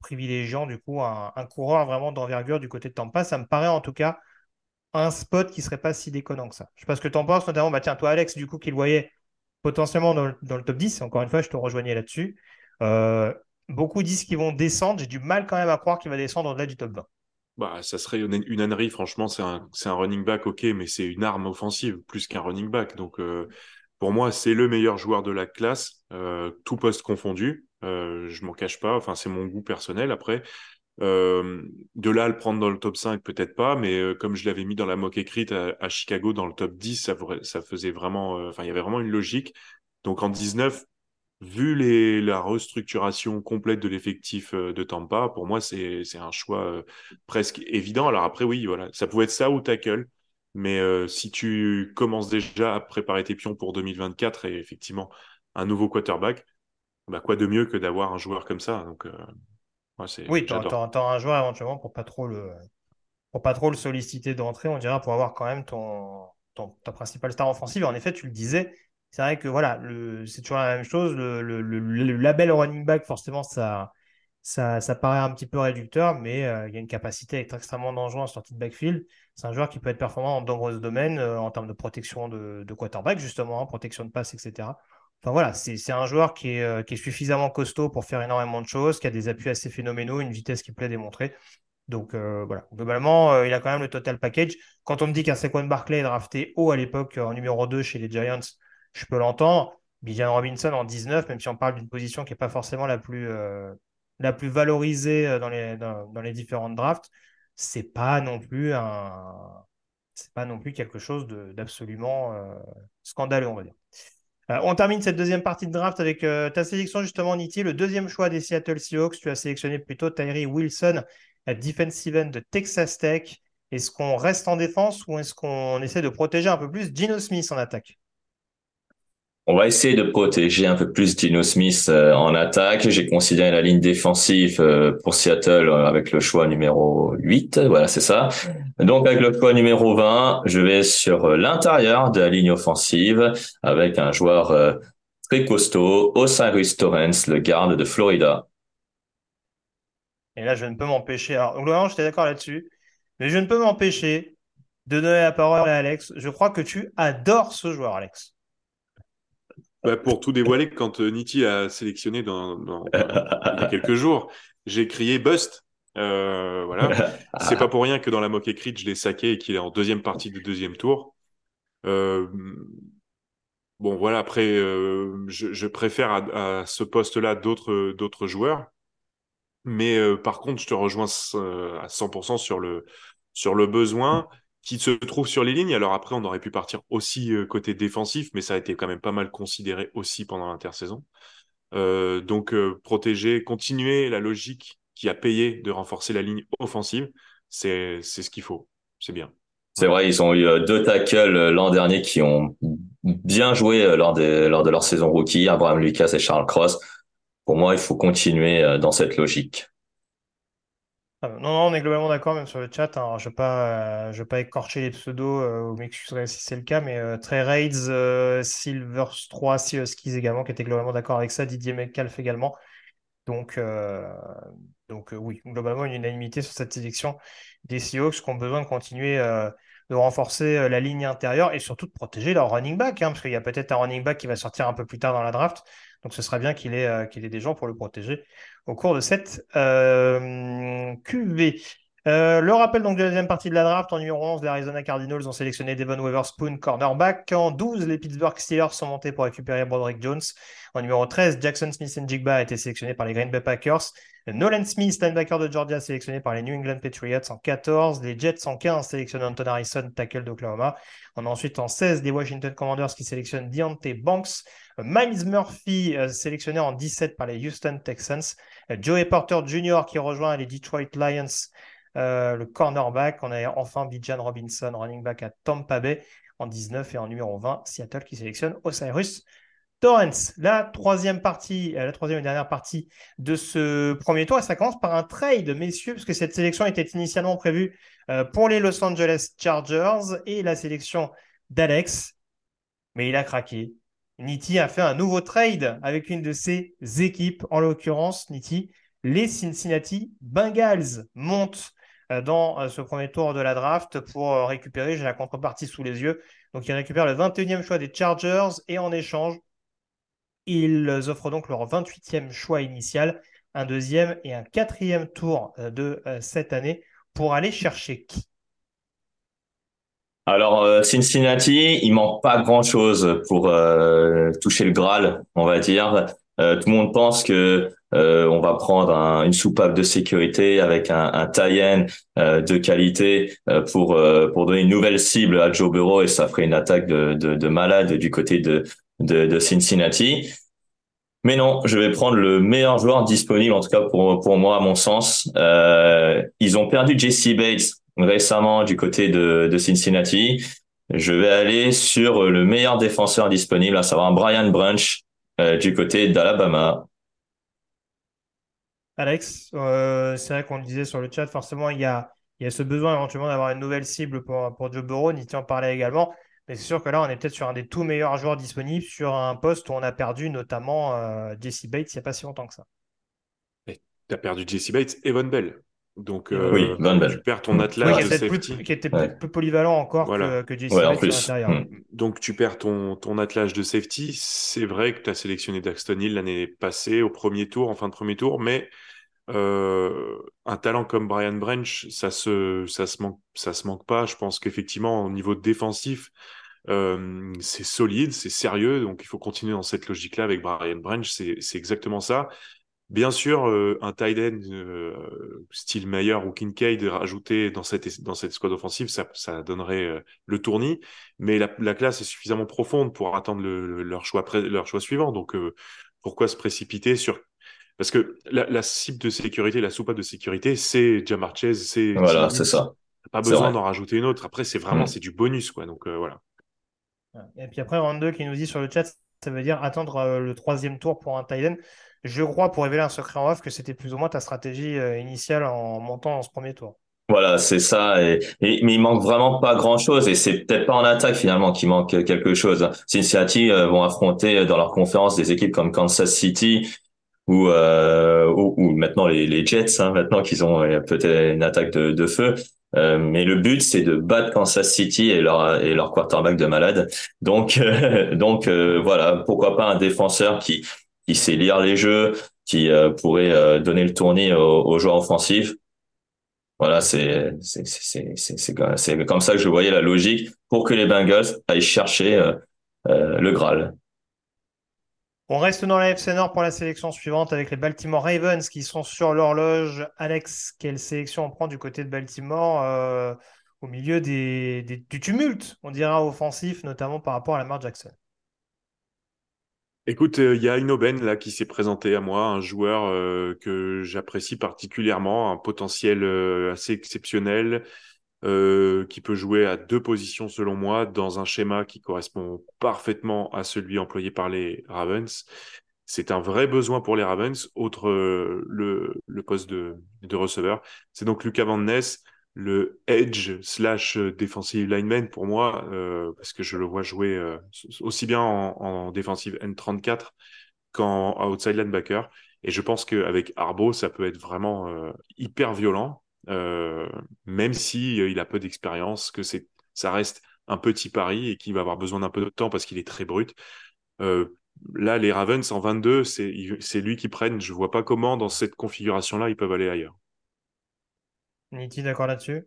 privilégiant du coup un, coureur vraiment d'envergure du côté de Tampa. Ça me paraît en tout cas un spot qui serait pas si déconnant que ça. Je sais pas ce que tu en penses, notamment, bah tiens, toi Alex, du coup, qui le voyait potentiellement dans le, top 10, encore une fois, je te rejoignais là-dessus. Euh, beaucoup disent qu'ils vont descendre, j'ai du mal quand même à croire qu'il va descendre au-delà du top 20. Bah, ça serait une, une ânerie, franchement, c'est un, un, running back, ok, mais c'est une arme offensive plus qu'un running back. Donc, euh, pour moi, c'est le meilleur joueur de la classe, euh, tout poste confondu. Je m'en cache pas. Enfin, c'est mon goût personnel. Après, euh, de là à le prendre dans le top 5, peut-être pas, mais euh, comme je l'avais mis dans la mock écrite à, Chicago dans le top 10, ça, ça faisait vraiment, euh, enfin, il y avait vraiment une logique. Donc en 19, vu les, la restructuration complète de l'effectif de Tampa, pour moi, c'est un choix presque évident. Alors après, oui, voilà, ça pouvait être ça ou tackle. Mais si tu commences déjà à préparer tes pions pour 2024 et effectivement un nouveau quarterback, bah, quoi de mieux que d'avoir un joueur comme ça? Donc, oui, tu as, un joueur éventuellement pour pas trop le pour pas trop le solliciter d'entrée, on dirait, pour avoir quand même ton, ta principale star offensive. en effet, tu le disais, c'est vrai que voilà, c'est toujours la même chose. Le, le, label running back, forcément, ça, ça, ça, paraît un petit peu réducteur, mais euh, il y a une capacité à être extrêmement dangereux en sortie de backfield. C'est un joueur qui peut être performant dans de nombreux domaines, euh, en termes de protection de, de quarterback, justement, hein, protection de passe, etc. Voilà, c'est un joueur qui est, euh, qui est, suffisamment costaud pour faire énormément de choses, qui a des appuis assez phénoménaux, une vitesse qui plaît démontrer. Donc euh, voilà, globalement, euh, il a quand même le total package. Quand on me dit qu'un Saquon Barclay est drafté haut à l'époque en numéro 2 chez les Giants, je peux l'entendre. Bijan Robinson en 19, même si on parle d'une position qui n'est pas forcément la plus, valorisée dans les, dans, différentes drafts, c'est pas non plus pas non plus quelque chose d'absolument scandaleux, on va dire. Euh, on termine cette deuxième partie de draft avec euh, ta sélection justement, Niti, le deuxième choix des Seattle Seahawks. Tu as sélectionné plutôt Tyree Wilson, defensive end de Texas Tech. Est-ce qu'on reste en défense ou est-ce qu'on essaie de protéger un peu plus Gino Smith en attaque? On va essayer de protéger un peu plus Dino Smith euh, en attaque. J'ai considéré la ligne défensive euh, pour Seattle euh, avec le choix numéro 8. Voilà, c'est ça. Donc avec le choix numéro 20, je vais sur l'intérieur de la ligne offensive avec un joueur très costaud, Osiris Torrance, le garde de Florida. Et là, je ne peux m'empêcher. Alors, globalement, j'étais d'accord là-dessus. Mais je ne peux m'empêcher de donner la parole à Alex. Je crois que tu adores ce joueur, Alex. Bah, pour tout dévoiler, quand euh, Nitti a sélectionné dans, il y a quelques jours, j'ai crié Bust. Euh, voilà. C'est pas pour rien que dans la moque écrite, je l'ai saqué et qu'il est en deuxième partie du deuxième tour. Euh, bon, voilà. Après, je, préfère à, ce poste-là d'autres d'autres joueurs. Mais par contre, je te rejoins à 100% sur le sur le besoin qui se trouve sur les lignes. Alors après, on aurait pu partir aussi euh, côté défensif, mais ça a été quand même pas mal considéré aussi pendant l'intersaison. Euh, donc euh, protéger, continuer la logique qui a payé de renforcer la ligne offensive, c'est ce qu'il faut. C'est bien. C'est vrai, ils ont eu deux tackles l'an dernier qui ont bien joué lors, des, lors de leur saison rookie, Abraham Lucas et Charles Cross. Pour moi, il faut continuer dans cette logique. Non, non, on est globalement d'accord, même sur le chat. Hein. Je ne euh, vais pas écorcher les pseudos, euh, ou m'excuserai si c'est le cas, mais euh, Trey Raids, euh, Silvers 3, Skis également, qui étaient globalement d'accord avec ça, Didier Metcalf également. Donc, donc oui, globalement, une unanimité sur cette sélection des Seahawks qui ont besoin de continuer de renforcer la ligne intérieure et surtout de protéger leur running back, hein, parce qu'il y a peut-être un running back qui va sortir un peu plus tard dans la draft. Donc ce serait bien qu'il ait, qu'il ait des gens pour le protéger au cours de cette euh, QV. Euh, le rappel donc de la deuxième partie de la draft, en numéro 11, les Arizona Cardinals ont sélectionné Devon Weatherspoon, cornerback. En 12, les Pittsburgh Steelers sont montés pour récupérer Broderick Jones. En numéro 13, Jackson Smith Njigba a été sélectionné par les Green Bay Packers. Nolan Smith, linebacker de Georgia, sélectionné par les New England Patriots en 14. Les Jets en 15 sélectionnent Anton Harrison, tackle d'Oklahoma. On a ensuite en 16 les Washington Commanders qui sélectionnent Deontay Banks. Miles Murphy, euh, sélectionné en 17 par les Houston Texans. Joey Porter Jr. qui rejoint les Detroit Lions euh, le cornerback. On a enfin Bijan Robinson, running back à Tampa Bay en 19 et en numéro 20, Seattle qui sélectionne Osiris Torrance. La troisième partie, euh, la troisième et dernière partie de ce premier tour, ça commence par un trade, messieurs, parce que cette sélection était initialement prévue euh, pour les Los Angeles Chargers et la sélection d'Alex, mais il a craqué. Nitti a fait un nouveau trade avec une de ses équipes, en l'occurrence, Nitti, les Cincinnati Bengals montent euh, dans euh, ce premier tour de la draft pour euh, récupérer, j'ai la contrepartie sous les yeux. Donc ils récupèrent le 21e choix des Chargers et en échange, ils offrent donc leur 28e choix initial, un deuxième et un quatrième tour de cette année pour aller chercher qui? Alors Cincinnati, il manque pas grand-chose pour toucher le Graal, on va dire. tout le monde pense que euh, on va prendre une soupape de sécurité avec un, un tie euh, de qualité euh, pour pour donner une nouvelle cible à Joe Burrow et ça ferait une attaque de, de, de malade du côté de, de, de Cincinnati. Mais non, je vais prendre le meilleur joueur disponible, en tout cas pour, pour moi, à mon sens. Euh, ils ont perdu Jesse Bates récemment du côté de, de Cincinnati. Je vais aller sur le meilleur défenseur disponible, à savoir Brian Branch euh, du côté d'Alabama. Alex, euh, c'est vrai qu'on le disait sur le chat, forcément, il y a, il y a ce besoin éventuellement d'avoir une nouvelle cible pour, pour Joe Burrow, Niti en parlait également. Mais c'est sûr que là, on est peut-être sur un des tout meilleurs joueurs disponibles sur un poste où on a perdu notamment euh, Jesse Bates il n'y a pas si longtemps que ça. Tu as perdu Jesse Bates et Von Bell. Donc, euh, oui, Von Bell. tu perds ton atlas de safety. qui était plus, polyvalent encore que, que, l'intérieur. Hmm. Donc, tu perds ton, ton attelage de safety. C'est vrai que tu as sélectionné Daxton Hill l'année passée au premier tour, en fin de premier tour, mais euh, un talent comme Brian Branch, ça se, ça se manque, ça se manque pas. Je pense qu'effectivement, au niveau défensif, euh, c'est solide, c'est sérieux, donc il faut continuer dans cette logique-là avec Brian Branch. C'est exactement ça. Bien sûr, euh, un tight end euh, style Meyer ou Kincaid rajouté dans cette dans cette squad offensive, ça, ça donnerait euh, le tournis. Mais la, la, classe est suffisamment profonde pour attendre le, leur choix leur choix suivant. Donc pourquoi se précipiter sur parce que la, cible de sécurité, la soupape de sécurité, c'est Jamar Chase, c'est. Voilà, c'est ça. Pas besoin d'en rajouter une autre. Après, c'est vraiment mm. c'est du bonus, quoi. Donc euh, voilà. Et puis après, Round 2 qui nous dit sur le chat, ça veut dire attendre euh, le troisième tour pour un Titan. Je crois, pour révéler un secret en off, que c'était plus ou moins ta stratégie euh, initiale en montant dans ce premier tour. Voilà, c'est ça. Et, mais il manque vraiment pas grand-chose. Et c'est peut-être pas en attaque finalement qu'il manque quelque chose. Cincinnati vont affronter dans leur conférence des équipes comme Kansas City, ou, euh, ou, maintenant les, les Jets, hein, maintenant qu'ils ont euh, peut-être une attaque de, de feu. Euh, mais le but, c'est de battre Kansas City et leur et leur quarterback de malade. Donc donc euh, voilà, pourquoi pas un défenseur qui qui sait lire les jeux, qui euh, pourrait donner le tournis aux, joueurs offensifs. Voilà, c'est c'est c'est c'est c'est comme ça que je voyais la logique pour que les Bengals aillent chercher le Graal. On reste dans la FC Nord pour la sélection suivante avec les Baltimore Ravens qui sont sur l'horloge. Alex, quelle sélection on prend du côté de Baltimore euh, au milieu des, du tumulte, on dira, offensif, notamment par rapport à Lamar Jackson? Écoute, euh, il y a une aubaine là qui s'est présenté à moi, un joueur euh, que j'apprécie particulièrement, un potentiel assez exceptionnel, euh, qui peut jouer à deux positions selon moi dans un schéma qui correspond parfaitement à celui employé par les Ravens. C'est un vrai besoin pour les Ravens, autre euh, le, le, poste de, de receveur. C'est donc Lucas Van Ness, le edge slash defensive lineman pour moi, euh, parce que je le vois jouer euh, aussi bien en, en defensive N34 qu'en outside linebacker. Et je pense qu'avec Arbo, ça peut être vraiment euh, hyper violent. Euh, même si euh, il a peu d'expérience, que c'est, ça reste un petit pari et qu'il va avoir besoin d'un peu de temps parce qu'il est très brut. Euh, là, les Ravens en 22, c'est, lui qui prenne. Je vois pas comment dans cette configuration-là ils peuvent aller ailleurs. D'accord là-dessus?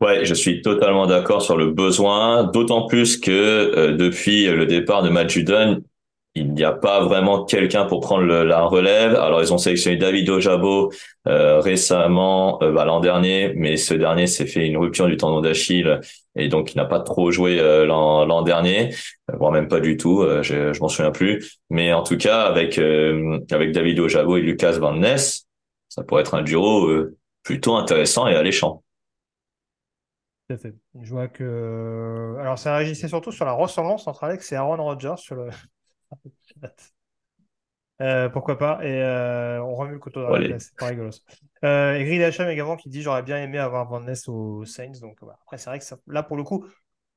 Ouais, je suis totalement d'accord sur le besoin, d'autant plus que euh, depuis le départ de Matt Judon, il n'y a pas vraiment quelqu'un pour prendre la relève. Alors ils ont sélectionné David Ojabo euh, récemment, euh, bah, l'an dernier, mais ce dernier s'est fait une rupture du tendon d'Achille et donc il n'a pas trop joué euh, l'an dernier, voire même pas du tout. je, je m'en souviens plus. Mais en tout cas avec avec David Ojabo et Lucas Van Ness, ça pourrait être un duo plutôt intéressant et alléchant. Je vois que. Alors, ça réagissait surtout sur la ressemblance entre Alex et Aaron Rodgers sur le. Euh, pourquoi pas Et euh, on remue le couteau dans la c'est pas rigolo. Euh, et Grid Hacham également qui dit j'aurais bien aimé avoir Van Ness aux Saints. Donc après, c'est vrai que là, pour le coup,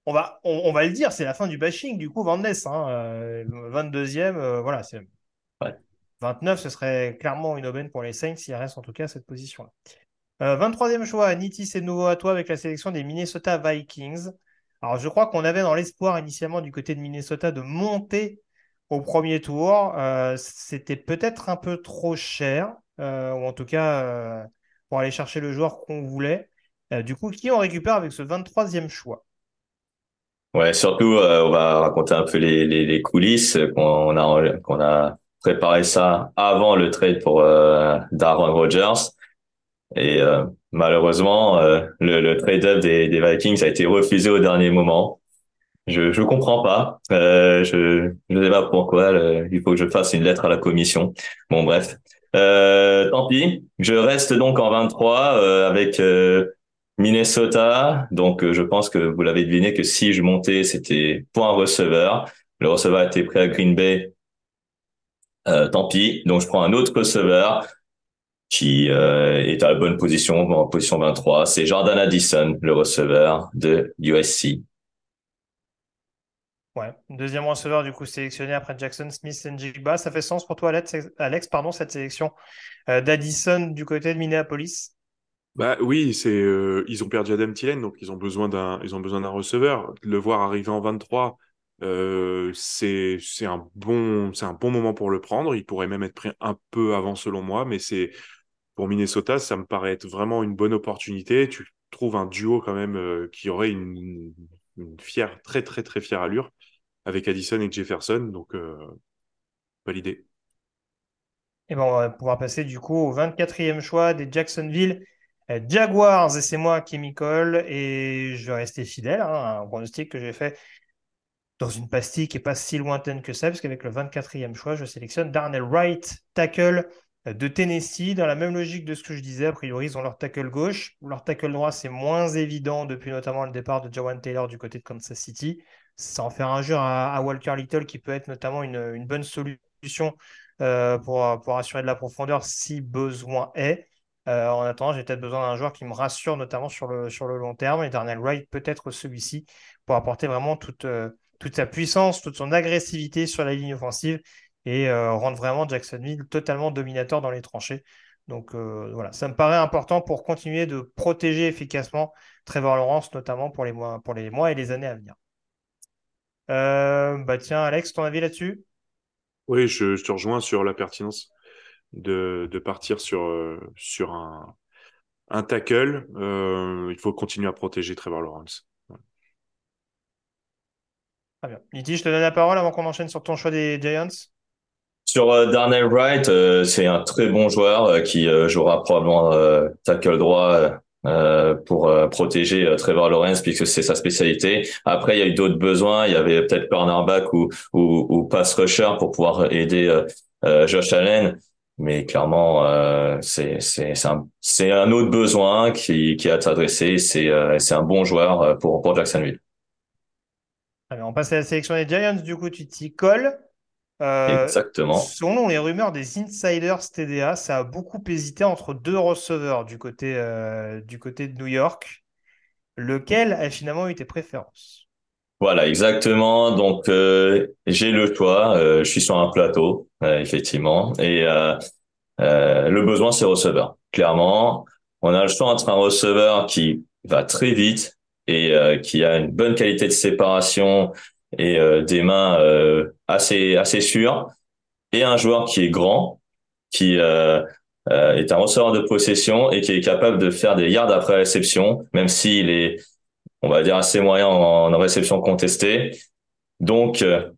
on va, on, va le dire, c'est la fin du bashing du coup, Van Ness. Hein, 22e, voilà, c'est. 29, ce serait clairement une aubaine pour les Saints s'il reste en tout cas à cette position-là. 23e euh, choix, Niti, c'est nouveau à toi avec la sélection des Minnesota Vikings. Alors, je crois qu'on avait dans l'espoir initialement du côté de Minnesota de monter au premier tour. Euh, c'était peut-être un peu trop cher, euh, ou en tout cas pour aller chercher le joueur qu'on voulait. du coup, qui on récupère avec ce 23e choix? Ouais, surtout, on va raconter un peu les, coulisses qu'on a, qu'on a préparé ça avant le trade pour Darren Rodgers. Et euh, malheureusement, euh, le, le trade-up des, des, Vikings a été refusé au dernier moment. Je je comprends pas. Euh, je je sais pas pourquoi. il faut que je fasse une lettre à la commission. Bon bref. Euh, tant pis. Je reste donc en 23 euh, avec Minnesota. Donc je pense que vous l'avez deviné que si je montais, c'était pour un receveur. Le receveur été pris à Green Bay. tant pis. Donc je prends un autre receveur qui euh, est à la bonne position, en position 23. C'est Jordan Addison, le receveur de USC. Ouais, deuxième receveur du coup sélectionné après Jackson Smith et Njigba. Ça fait sens pour toi, Alex, Alex pardon, cette sélection euh, d'Addison du côté de Minneapolis? Bah oui, c'est euh, ils ont perdu Adam Thielen, donc ils ont besoin d'un ils ont besoin d'un receveur. Le voir arriver en 23, euh, c'est c'est un bon c'est un bon moment pour le prendre. Il pourrait même être pris un peu avant selon moi, mais c'est pour Minnesota, ça me paraît être vraiment une bonne opportunité. Tu trouves un duo quand même euh, qui aurait une, fière, très très très fière allure avec Addison et Jefferson. Donc, euh, pas l'idée. Et ben, on va pouvoir passer du coup au 24e choix des Jacksonville euh, Jaguars. Et c'est moi qui m'y colle. Et je vais rester fidèle hein, à un pronostic que j'ai fait dans une pastille qui n'est pas si lointaine que ça, parce qu'avec le 24e choix, je sélectionne Darnell Wright, tackle de Tennessee, dans la même logique de ce que je disais, a priori, ils ont leur tackle gauche. Leur tackle droit, c'est moins évident depuis notamment le départ de Jawan Taylor du côté de Kansas City. En fait un jeu à, Walker Little qui peut être notamment une, bonne solution euh, pour, assurer de la profondeur si besoin est. Euh, en attendant, j'ai peut-être besoin d'un joueur qui me rassure, notamment sur le, long terme. Et Darnell Wright peut être celui-ci pour apporter vraiment euh, toute sa puissance, toute son agressivité sur la ligne offensive et euh, rendre vraiment Jacksonville totalement dominateur dans les tranchées. Donc euh, voilà, ça me paraît important pour continuer de protéger efficacement Trevor Lawrence, notamment pour les mois, pour les mois et les années à venir. Euh, bah tiens, Alex, ton avis là-dessus? Oui, je, te rejoins sur la pertinence de, de partir sur, sur un, un tackle. il faut continuer à protéger Trevor Lawrence. Très bien. Niti, je te donne la parole avant qu'on enchaîne sur ton choix des Giants. Sur euh, Darnell Wright, euh, c'est un très bon joueur euh, qui jouera probablement tackle droit pour protéger Trevor Lawrence puisque c'est sa spécialité. Après, il y a eu d'autres besoins. Il y avait peut-être cornerback ou, ou, ou pass rusher pour pouvoir aider Josh Allen. Mais clairement, c'est un un autre besoin qui qui a adressé. C'est un bon joueur pour pour Jacksonville. on passe à la sélection des Giants. Du coup, tu t'y colles. Euh, Exactement. Selon les rumeurs des insiders TDA, ça a beaucoup hésité entre deux receveurs du côté, euh, du côté de New York. Lequel a finalement eu tes préférences? Voilà, exactement. Donc, euh, j'ai le choix. je suis sur un plateau, effectivement. Et le besoin, c'est receveur. Clairement, on a le choix entre un receveur qui va très vite et qui a une bonne qualité de séparation et euh, des mains euh, assez assez sûres et un joueur qui est grand, qui euh, euh, est un receveur de possession et qui est capable de faire des yards après réception, même s'il est, on va dire, assez moyen en, réception contestée. Donc, euh,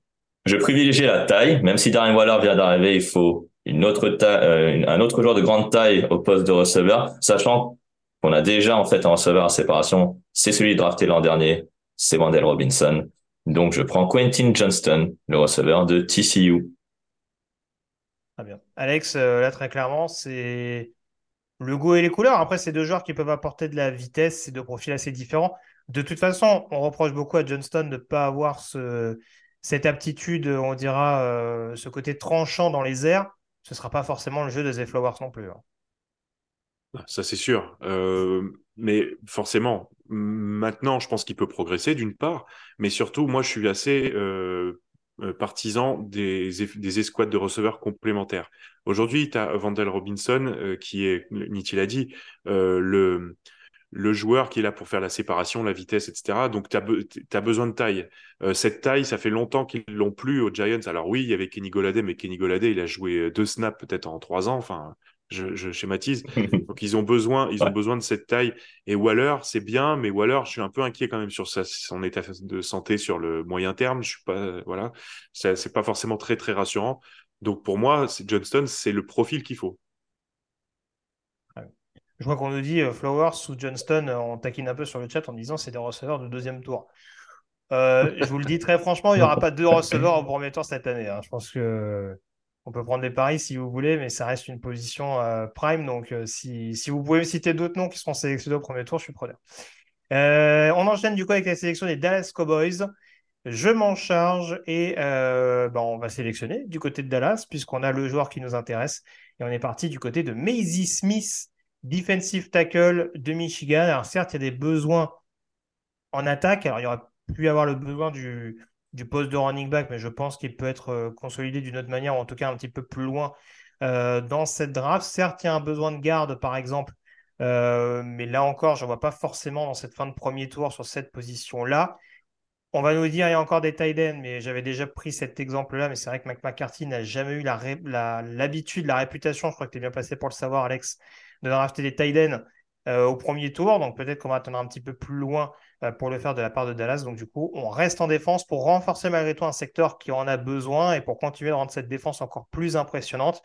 je privilégie la taille, même si Darren Waller vient d'arriver, il faut une autre taille, euh, un autre joueur de grande taille au poste de receveur, sachant qu'on a déjà en fait un receveur à séparation, c'est celui drafté l'an dernier, c'est Wendell Robinson. Donc je prends Quentin Johnston, le receveur de TCU. Très bien. Alex, euh, là très clairement, c'est le goût et les couleurs. Après, c'est deux joueurs qui peuvent apporter de la vitesse et de profils assez différents. De toute façon, on reproche beaucoup à Johnston de ne pas avoir ce, cette aptitude, on dira, euh, ce côté tranchant dans les airs ce ne sera pas forcément le jeu de The Flowers non plus. Hein. Ça, c'est sûr. Euh, mais forcément, maintenant, je pense qu'il peut progresser d'une part, mais surtout, moi, je suis assez euh, euh, partisan des, des escouades de receveurs complémentaires. Aujourd'hui, tu as Vandal Robinson, qui est, Niti l'a dit, le le joueur qui est là pour faire la séparation, la vitesse, etc. Donc, tu as, besoin de taille. Euh, cette taille, ça fait longtemps qu'ils l'ont plus aux Giants. Alors oui, il y avait Kenny Golladay, mais Kenny Golladay, il a joué deux snaps peut-être en trois ans. Enfin, je, schématise. Donc, ils ont besoin, ils ont besoin de cette taille. Et Waller, c'est bien, mais Waller, je suis un peu inquiet quand même sur son état de santé sur le moyen terme. Je suis pas, voilà, c'est pas forcément très très rassurant. Donc pour moi, Johnston, c'est le profil qu'il faut. Je vois qu'on nous dit euh, Flowers ou Johnston, euh, on taquine un peu sur le chat en disant c'est des receveurs de deuxième tour. Euh, je vous le dis très franchement, il n'y aura pas deux receveurs au premier tour cette année. Hein. Je pense que on peut prendre des paris si vous voulez, mais ça reste une position prime. Donc, si, vous pouvez me citer d'autres noms qui seront sélectionnés au premier tour, je suis preneur. on enchaîne du coup avec la sélection des Dallas Cowboys. Je m'en charge et ben, on va sélectionner du côté de Dallas puisqu'on a le joueur qui nous intéresse. Et on est parti du côté de Maisie Smith Defensive tackle de Michigan. Alors certes, il y a des besoins en attaque. Alors il y aurait pu avoir le besoin du, du poste de running back, mais je pense qu'il peut être euh, consolidé d'une autre manière, ou en tout cas un petit peu plus loin euh, dans cette draft. Certes, il y a un besoin de garde, par exemple, euh, mais là encore, je ne vois pas forcément dans cette fin de premier tour sur cette position-là. On va nous dire, il y a encore des tight ends, mais j'avais déjà pris cet exemple-là, mais c'est vrai que Mac McCarthy n'a jamais eu l'habitude, la, réputation, je crois que tu es bien passé pour le savoir, Alex, de rafter des tight euh, au premier tour. Donc peut-être qu'on va attendre un petit peu plus loin pour le faire de la part de Dallas. Donc du coup, on reste en défense pour renforcer malgré tout un secteur qui en a besoin et pour continuer de rendre cette défense encore plus impressionnante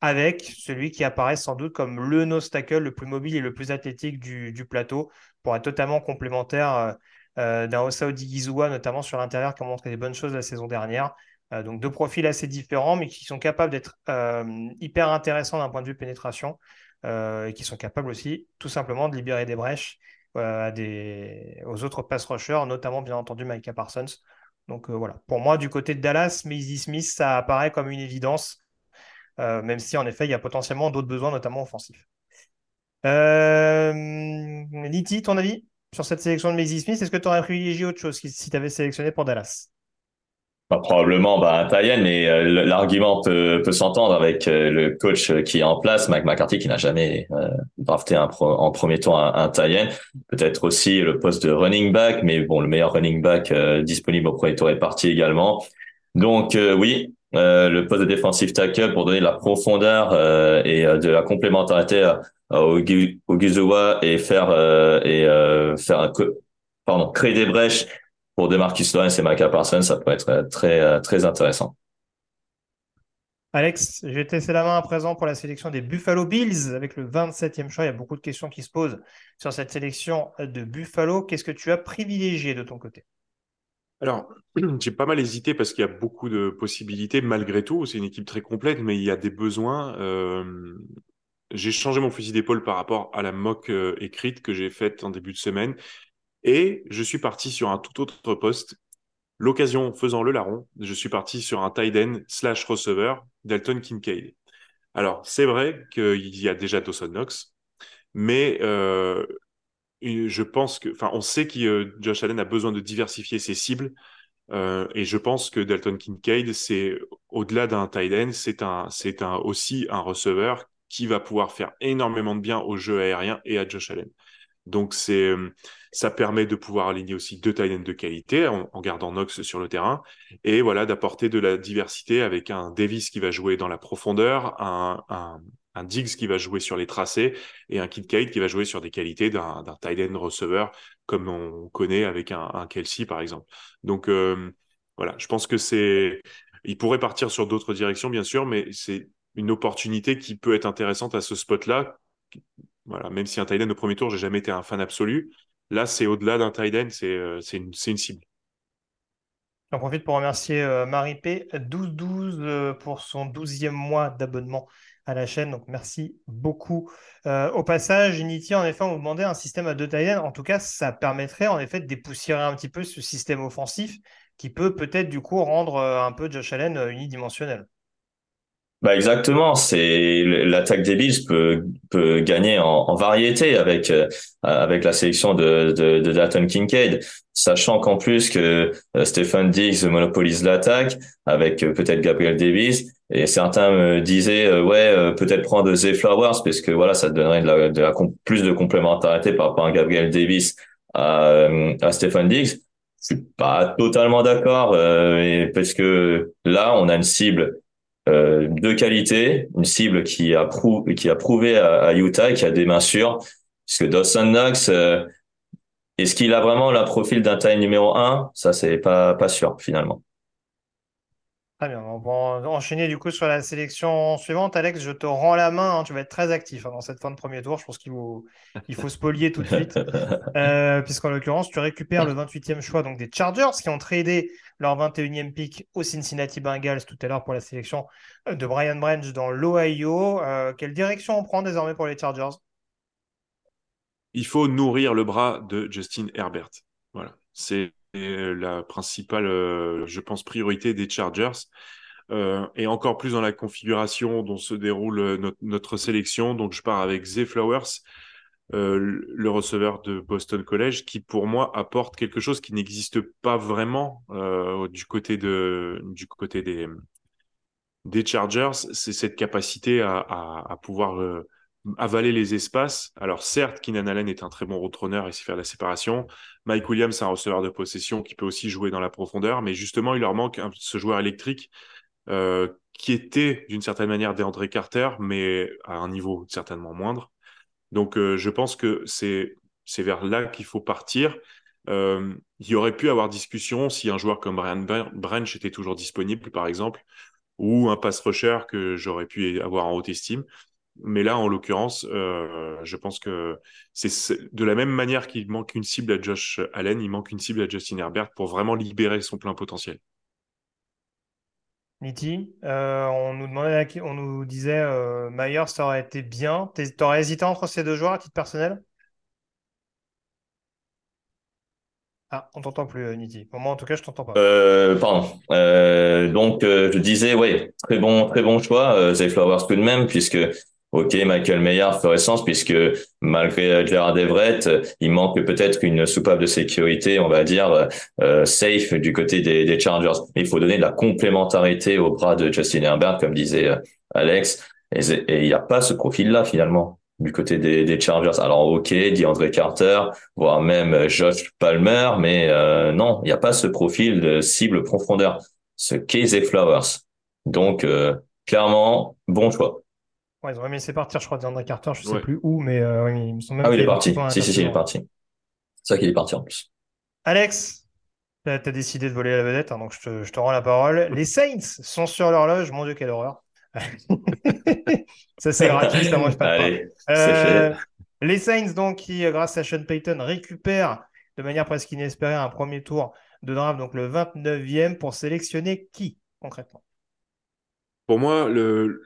avec celui qui apparaît sans doute comme le nose tackle le plus mobile et le plus athlétique du, plateau pour être totalement complémentaire euh, d'un Osa Odigizua, notamment sur l'intérieur qui a montré des bonnes choses la saison dernière. donc deux profils assez différents mais qui sont capables d'être hyper intéressants d'un point de vue pénétration. Euh, et qui sont capables aussi tout simplement de libérer des brèches euh, aux autres pass rushers, notamment bien entendu Micah Parsons. Donc euh, voilà, pour moi, du côté de Dallas, Maisie Smith, ça apparaît comme une évidence, même si en effet, il y a potentiellement d'autres besoins, notamment offensifs. Euh... ton avis sur cette sélection de Maisie Smith? Est-ce que tu aurais privilégié autre chose si tu avais sélectionné pour Dallas? Bah, probablement bah, un Tayen, mais euh, l'argument peut, peut s'entendre avec euh, le coach qui est en place, Mike McCarthy, qui n'a jamais euh, drafté un en premier tour un, un Peut-être aussi le poste de running back, mais bon, le meilleur running back disponible au premier tour est parti également. Donc oui, le poste de defensive tackle pour donner de la profondeur et de la complémentarité au, au et faire et faire pardon créer des brèches pour Demarcus Lawrence et Micah Parsons, ça peut être très, euh, très intéressant. Alex, je vais te laisser la main à présent pour la sélection des Buffalo Bills avec le 27e choix. Il y a beaucoup de questions qui se posent sur cette sélection de Buffalo. Qu'est-ce que tu as privilégié de ton côté? Alors, j'ai pas mal hésité parce qu'il y a beaucoup de possibilités malgré tout. C'est une équipe très complète, mais il y a des besoins. Euh, j'ai changé mon fusil d'épaule par rapport à la mock euh, écrite que j'ai faite en début de semaine. Et je suis parti sur un tout autre poste. L'occasion faisant le larron, je suis parti sur un tight end slash receiver, Dalton Kincaid. Alors, c'est vrai qu'il y a déjà Dawson Knox, mais euh, je pense que, enfin, on sait que euh, Josh Allen a besoin de diversifier ses cibles. Euh, et je pense que Dalton Kincaid, c'est au-delà d'un tight end, c'est un, c'est un aussi un receveur qui va pouvoir faire énormément de bien au jeu aérien et à Josh Allen. Donc c'est euh, ça permet de pouvoir aligner aussi deux tight de qualité en, gardant Knox sur le terrain et voilà d'apporter de la diversité avec un Davis qui va jouer dans la profondeur, un, Diggs qui va jouer sur les tracés et un Kincaid qui va jouer sur des qualités d'un tight end receveur comme on connaît avec un, un Kelsey par exemple. Donc euh, voilà, je pense que c'est, il pourrait partir sur d'autres directions bien sûr, mais c'est une opportunité qui peut être intéressante à ce spot-là. Voilà, même si un tight end au premier tour, j'ai jamais été un fan absolu. Là, c'est au-delà d'un tight end, c'est euh, une, une cible. J'en profite pour remercier euh, Marie P. 1212 euh, pour son 12e mois d'abonnement à la chaîne. Donc, merci beaucoup. Euh, au passage, Unity, en effet, on vous demandait un système à deux tailles. En tout cas, ça permettrait en effet de dépoussiérer un petit peu ce système offensif qui peut peut-être du coup rendre un peu Josh Allen unidimensionnel. Bah exactement, c'est l'attaque des Bills peut peut gagner en, en variété avec euh, avec la sélection de de, de Dalton Kincaid, sachant qu'en plus que euh, Stephen Diggs monopolise l'attaque avec euh, peut-être Gabriel Davis. Et certains me disaient ouais peut-être prendre Zay Flowers parce que voilà ça donnerait de la, de la plus de complémentarité par rapport à Gabriel Davis à à Stephen Diggs. Je suis pas totalement d'accord parce que là on a une cible euh, de qualité, une cible qui a, prouvé à, Utah et qui a des mains sûres. Parce que Dawson Knox, euh, est-ce qu'il a vraiment le profil d'un taille numéro 1 Ça, c'est pas, pas sûr finalement. Très bien, on va enchaîner du coup sur la sélection suivante. Alex, je te rends la main, hein. tu vas être très actif hein, dans cette fin de premier tour. Je pense qu'il faut, il faut spolier tout de suite, euh, puisqu'en l'occurrence, tu récupères le 28e choix donc des Chargers qui ont tradé leur 21e pick au Cincinnati Bengals tout à l'heure pour la sélection euh, de Brian Branch dans l'Ohio. Euh, quelle direction on prend désormais pour les Chargers? Il faut nourrir le bras de Justin Herbert. Voilà, c'est la principale, euh, je pense, priorité des Chargers. Euh, et encore plus dans la configuration dont se déroule notre, sélection. Donc, je pars avec Zay Flowers, le receveur de Boston College, qui pour moi apporte quelque chose qui n'existe pas vraiment du côté de du côté des Chargers. C'est cette capacité à pouvoir avaler les espaces. Alors certes, Keenan Allen est un très bon roadrunner et sait faire la séparation. Mike Williams, c'est un receveur de possession qui peut aussi jouer dans la profondeur, mais justement, il leur manque ce joueur électrique euh, qui était d'une certaine manière DeAndre Carter, mais à un niveau certainement moindre. Donc euh, je pense que c'est c'est vers là qu'il faut partir. Euh, il y aurait pu avoir discussion si un joueur comme Brian Branch était toujours disponible, par exemple, ou un pass rusher que j'aurais pu avoir en haute estime. Mais là, en l'occurrence, euh, je pense que c'est de la même manière qu'il manque une cible à Josh Allen, il manque une cible à Justin Herbert pour vraiment libérer son plein potentiel. Niti, euh, on nous demandait, on nous disait, euh, Myers, ça aurait été bien. T'aurais hésité entre ces deux joueurs à titre personnel? Ah, on t'entend plus, Niti. Pour moi, en tout cas, je t'entends pas. pardon. donc, je disais, ouais, très bon, très bon choix, Zay Flowers tout de même, puisque Ok, Michael Mayer ferait sens puisque malgré Gerard Everett, il manque peut-être une soupape de sécurité, on va dire, euh, safe du côté des, Chargers. Mais il faut donner de la complémentarité au bras de Justin Herbert, comme disait euh, Alex. Et il n'y a pas ce profil-là finalement du côté des, Chargers. Alors ok, dit André Carter, voire même Josh Palmer, mais euh, non, il n'y a pas ce profil de cible profondeur. Ce Casey Flowers. Donc clairement, bon choix. Ouais, ils ont même laissé partir, je crois, d'André Carter, je ne sais plus où, mais euh, ils me sont même. Ah oui, il est parti. Si, si, si, il est parti. C'est ça qu'il est parti en plus. Alex, tu as décidé de voler la vedette, hein, donc je te, je te, rends la parole. Les Saints sont sur l'horloge. Mon Dieu, quelle horreur. ça, c'est gratuit, ça mange pas Allez, euh, Les Saints, donc, qui, grâce à Sean Payton, récupèrent de manière presque inespérée un premier tour de draft, donc le 29e, pour sélectionner qui concrètement? Pour moi, le,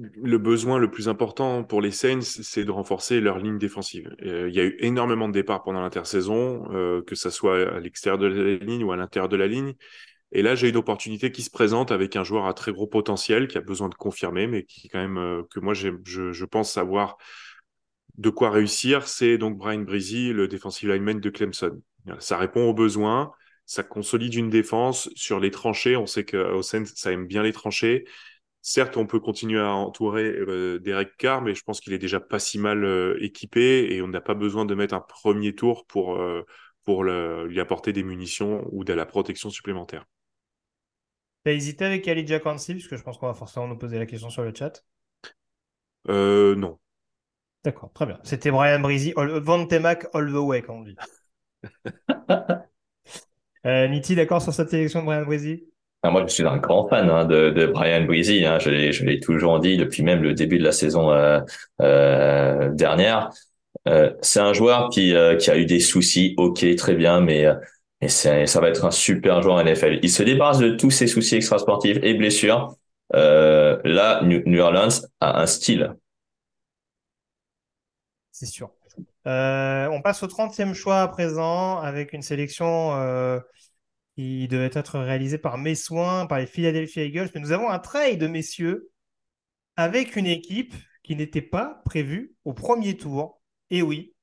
le besoin le plus important pour les Saints, c'est de renforcer leur ligne défensive. Euh, il y a eu énormément de départs pendant l'intersaison, euh, que ce soit à l'extérieur de la ligne ou à l'intérieur de la ligne. Et là, j'ai une opportunité qui se présente avec un joueur à très gros potentiel, qui a besoin de confirmer, mais qui quand même euh, que moi je, pense savoir de quoi réussir. C'est donc Brian Breezy, le defensive lineman de Clemson. Ça répond aux besoins, ça consolide une défense sur les tranchées. On sait qu'au Saints, ça aime bien les tranchées. Certes, on peut continuer à entourer euh, Derek Carr, mais je pense qu'il est déjà pas si mal euh, équipé et on n'a pas besoin de mettre un premier tour pour, euh, pour lui apporter des munitions ou de la protection supplémentaire. Tu as hésité avec Ali Jack puisque je pense qu'on va forcément nous poser la question sur le chat. Euh, non. D'accord, très bien. C'était Brian Breezy, Vantemac all the way, comme on dit. euh, Niti, d'accord sur cette sélection de Brian Breezy? Moi, je suis un grand fan hein, de, de, Brian Breezy. Hein. Je l'ai toujours dit depuis même le début de la saison euh, euh, dernière. Euh, c'est un joueur qui, euh, qui a eu des soucis, ok, très bien, mais, euh, mais ça va être un super joueur NFL. Il se débarrasse de tous ses soucis extrasportifs et blessures. là, New Orleans a un style c'est sûr. Euh, on passe au 30e choix à présent avec une sélection qui devait être réalisée par mes soins, par les Philadelphia Eagles. Mais nous avons un trade, messieurs, avec une équipe qui n'était pas prévue au premier tour. Et oui,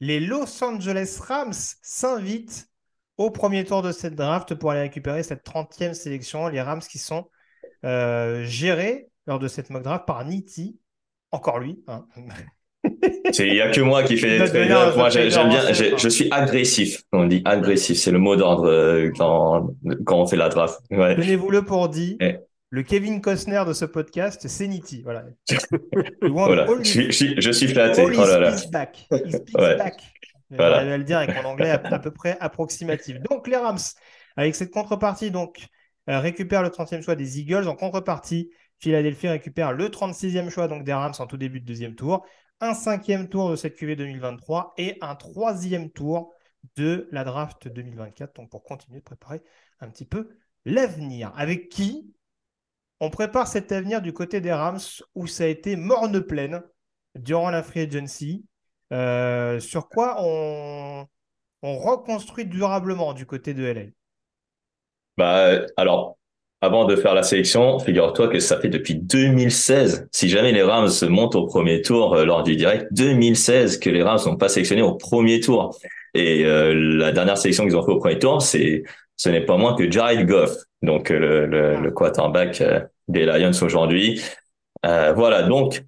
les Los Angeles Rams s'invitent au premier tour de cette draft pour aller récupérer cette 30e sélection. Les Rams qui sont euh, gérés lors de cette mock draft par Nitti, encore lui. Hein. Il n'y a que moi qui fais des trade Moi, j'aime bien. Je suis agressif. On dit agressif. C'est le mot d'ordre euh, quand, quand on fait la draft. Ouais. Tenez-vous-le pour dit. Le Kevin Costner de ce podcast, c'est Niti. Voilà. voilà. Je, suis, je, suis flatté. oh là là. back. back. Voilà. Je vais le dire avec mon anglais à, peu près approximatif. Donc, les Rams, avec cette contrepartie, donc, euh, récupèrent le 30e choix des Eagles. En contrepartie, Philadelphie récupère le 36e choix donc des Rams en tout début de deuxième tour un cinquième tour de cette QV 2023 et un troisième tour de la draft 2024. Donc pour continuer de préparer un petit peu l'avenir. Avec qui on prépare cet avenir du côté des Rams où ça a été morne pleine durant la free agency. Euh, sur quoi on, on reconstruit durablement du côté de LA bah, alors, avant de faire la sélection, figure-toi que ça fait depuis 2016, si jamais les Rams montent au premier tour euh, lors du direct, 2016 que les Rams n'ont pas sélectionné au premier tour. Et euh, la dernière sélection qu'ils ont fait au premier tour, c'est ce n'est pas moins que Jared Goff, donc euh, le, le, le quarterback des Lions aujourd'hui. voilà, donc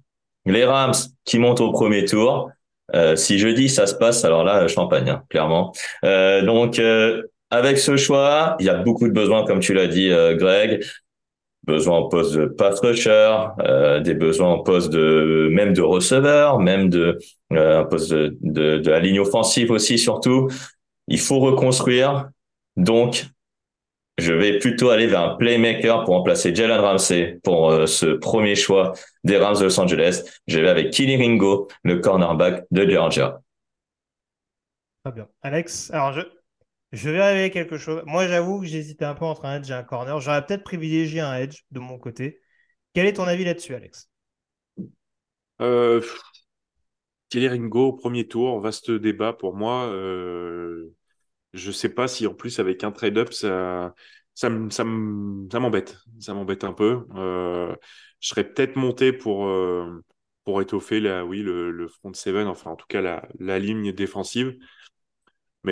les Rams qui montent au premier tour. si jeudi ça se passe, alors là champagne, hein, clairement. donc avec ce choix, il y a beaucoup de besoins, comme tu l'as dit, euh, Greg. Besoins en poste de pass rusher, euh, des besoins en poste de même de receveur, même de euh, un poste de, de, de la ligne offensive aussi surtout. Il faut reconstruire. Donc, je vais plutôt aller vers un playmaker pour remplacer Jalen Ramsey pour euh, ce premier choix des Rams de Los Angeles. Je vais avec Killy Ringo, le cornerback de Georgia. Très bien. Alex, alors je, je vais révéler quelque chose. Moi, j'avoue que j'hésitais un peu entre un edge et un corner. J'aurais peut-être privilégié un edge de mon côté. Quel est ton avis là-dessus, Alex? Euh, Kelly Ringo, premier tour, vaste débat pour moi. Euh, je ne sais pas si en plus avec un trade-up, ça, m'embête. Ça m'embête un peu. Euh, je serais peut-être monté pour, euh, étoffer le, front seven, enfin en tout cas la ligne défensive.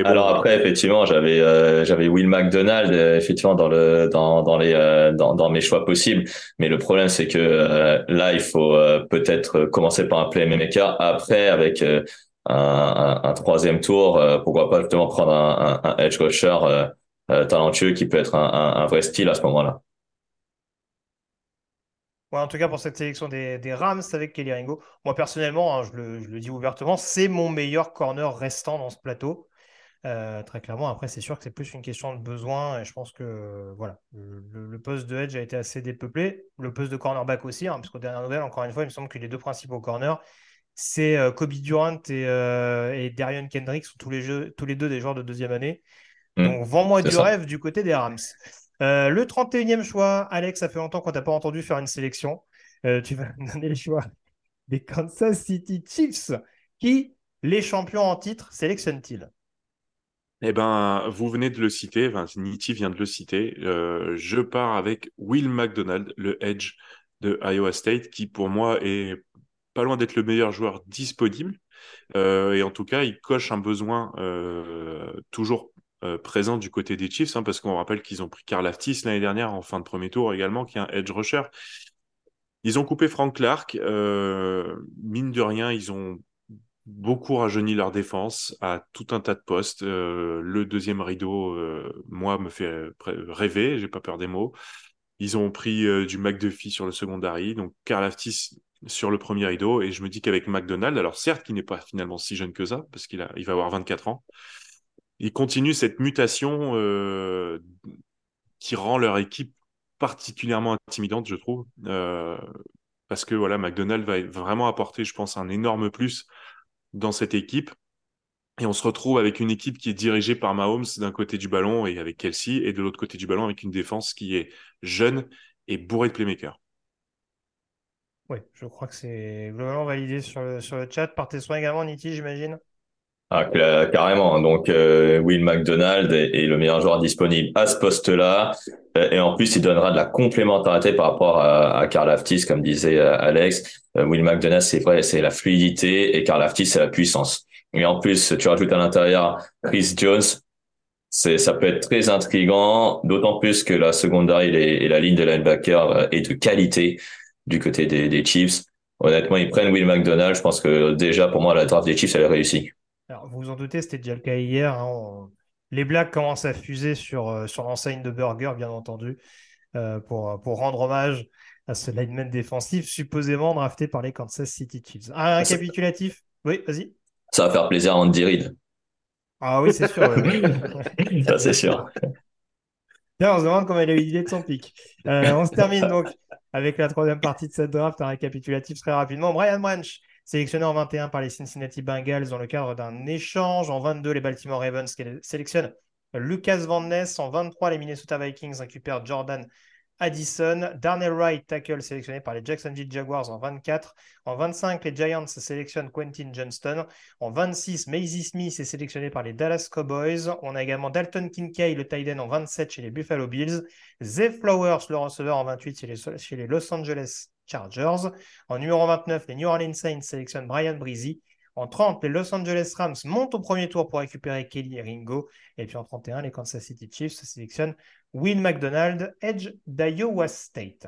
Alors après, effectivement, j'avais euh, j'avais Will McDonald euh, effectivement dans le dans dans les euh, dans, dans mes choix possibles. Mais le problème, c'est que là, il faut peut-être commencer par un playmaker. Après, avec un, un, un, troisième tour, pourquoi pas justement prendre un, un, edge rusher talentueux qui peut être un, vrai style à ce moment-là. Ouais, en tout cas, pour cette sélection des, des Rams avec Kelly Ringo, moi personnellement, hein, je, le, je, le, dis ouvertement, c'est mon meilleur corner restant dans ce plateau. Euh, très clairement, après, c'est sûr que c'est plus une question de besoin. Et je pense que voilà, le, poste de edge a été assez dépeuplé. Le poste de cornerback aussi, hein, parce qu'aux dernières nouvelles, encore une fois, il me semble que les deux principaux corners, c'est euh, Kobe Durant et, euh, et, Darion Kendrick, sont tous les, jeux, tous les deux des joueurs de deuxième année. Mmh. Donc, vends-moi du rêve du côté des Rams. le 31e choix, Alex, ça fait longtemps qu'on t'a pas entendu faire une sélection. tu vas donner le choix des Kansas City Chiefs qui, les champions en titre, sélectionnent-ils eh ben, vous venez de le citer, enfin, Nitti vient de le citer. Euh, je pars avec Will McDonald, le edge de Iowa State, qui pour moi est pas loin d'être le meilleur joueur disponible. Euh, et en tout cas, il coche un besoin euh, toujours présent du côté des Chiefs, hein, parce qu'on rappelle qu'ils ont pris Karl Aftis l'année dernière en fin de premier tour également, qui est un edge rusher. Ils ont coupé Frank Clark. mine de rien, ils ont beaucoup rajeuni leur défense à tout un tas de postes. Euh, le deuxième rideau, euh, moi, me fait rêver, j'ai pas peur des mots. Ils ont pris euh, du McDuffie sur le secondary. Donc, Karl Aftis, sur le premier rideau. Et je me dis qu'avec McDonald, alors certes, qui n'est pas finalement si jeune que ça, parce qu'il il va avoir 24 ans, il continue cette mutation qui rend leur équipe particulièrement intimidante, je trouve. Parce que voilà, McDonald va vraiment apporter, je pense, un énorme plus dans cette équipe. Et on se retrouve avec une équipe qui est dirigée par Mahomes d'un côté du ballon et avec Kelsey, et de l'autre côté du ballon avec une défense qui est jeune et bourrée de playmakers. Oui, je crois que c'est globalement validé sur le, chat. Par tes soins également, Niti, j'imagine ah, carrément. Donc, euh, Will McDonald est, le meilleur joueur disponible à ce poste-là. Euh, et en plus, il donnera de la complémentarité par rapport à, à Karl Aftis, comme disait euh, Alex. Will McDonald, c'est vrai, c'est la fluidité et Karl Aftis, c'est la puissance. Et en plus, tu rajoutes à l'intérieur Chris Jones. C'est, ça peut être très intrigant, d'autant plus que la secondary et, la ligne de linebacker est de qualité du côté des, des Chiefs. Honnêtement, ils prennent Will McDonald. Je pense que déjà, pour moi, la draft des Chiefs, elle est réussie. Alors, vous vous en doutez, c'était déjà le cas hier. Hein. Les blagues commencent à fuser sur, euh, sur l'enseigne de Burger, bien entendu, euh, pour, pour rendre hommage à ce lineman défensif supposément drafté par les Kansas City Chiefs. Un ah, récapitulatif? Oui, vas-y. Ça va faire plaisir à Andy Reid. Ah oui, c'est sûr. Ça, c'est sûr. on se demande comment il a eu l'idée de son pic. Euh, on se termine donc avec la troisième partie de cette draft, un récapitulatif très rapidement. Brian Branch, sélectionné en 21 par les Cincinnati Bengals dans le cadre d'un échange. En 22, les Baltimore Ravens sélectionnent Lucas Van Ness. En 23, les Minnesota Vikings récupèrent Jordan Addison. Darnell Wright, tackle sélectionné par les Jacksonville Jaguars en 24. En 25, les Giants sélectionnent Quentin Johnston. En 26, Maisie Smith est sélectionné par les Dallas Cowboys. On a également Dalton Kincaid, le tight end, en 27 chez les Buffalo Bills. Zay Flowers, le receveur, en 28 chez les, chez les Los Angeles Chargers. En numéro 29, les New Orleans Saints sélectionnent Brian Breezy. En 30, les Los Angeles Rams montent au premier tour pour récupérer Kelly et Ringo. Et puis en 31, les Kansas City Chiefs sélectionnent Will McDonald, Edge d'Iowa State.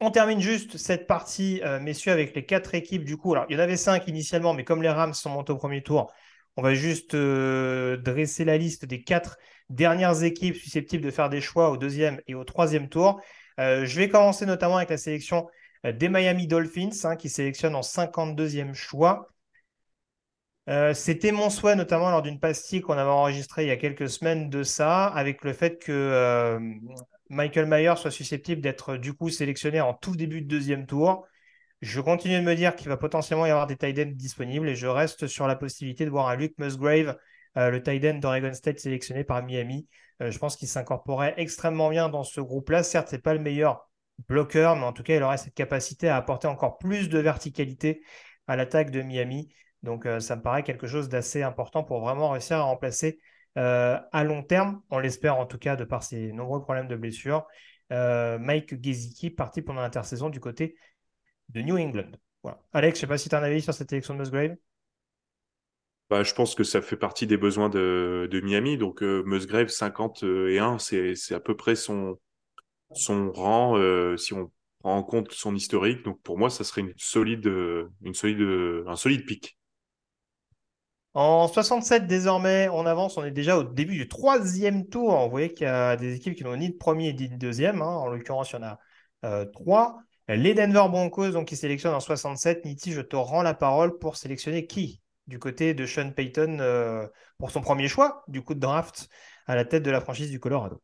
On termine juste cette partie, euh, messieurs, avec les quatre équipes. Du coup, alors il y en avait cinq initialement, mais comme les Rams sont montés au premier tour, on va juste euh, dresser la liste des quatre dernières équipes susceptibles de faire des choix au deuxième et au troisième tour. Euh, je vais commencer notamment avec la sélection euh, des Miami Dolphins, hein, qui sélectionnent en 52e choix. Euh, c'était mon souhait, notamment lors d'une pastille qu'on avait enregistrée il y a quelques semaines de ça, avec le fait que Michael Mayer soit susceptible d'être du coup sélectionné en tout début de deuxième tour. Je continue de me dire qu'il va potentiellement y avoir des tight ends disponibles et je reste sur la possibilité de voir un Luke Musgrave, le tight end d'Oregon State sélectionné par Miami, je pense qu'il s'incorporait extrêmement bien dans ce groupe-là. Certes, ce n'est pas le meilleur bloqueur, mais en tout cas, il aurait cette capacité à apporter encore plus de verticalité à l'attaque de Miami. Donc, euh, ça me paraît quelque chose d'assez important pour vraiment réussir à remplacer euh, à long terme, on l'espère en tout cas de par ses nombreux problèmes de blessure, Mike Gesicki parti pendant l'intersaison du côté de New England. Voilà. Alex, je ne sais pas si tu as un avis sur cette élection de Musgrave. Bah, je pense que ça fait partie des besoins de, Miami. Donc, euh, Musgrave, 51, c'est, c'est à peu près son, son rang, euh, si on prend en compte son historique. Donc, pour moi, ça serait une solide, une solide, un solide pic. En 67, désormais, on avance. On est déjà au début du troisième tour. Vous voyez qu'il y a des équipes qui n'ont ni de premier ni de deuxième. Hein. En l'occurrence, il y en a euh, trois. Les Denver Broncos, donc, qui sélectionnent en 67. Niti, je te rends la parole pour sélectionner qui? Du côté de Sean Payton euh, pour son premier choix du coup de draft à la tête de la franchise du Colorado.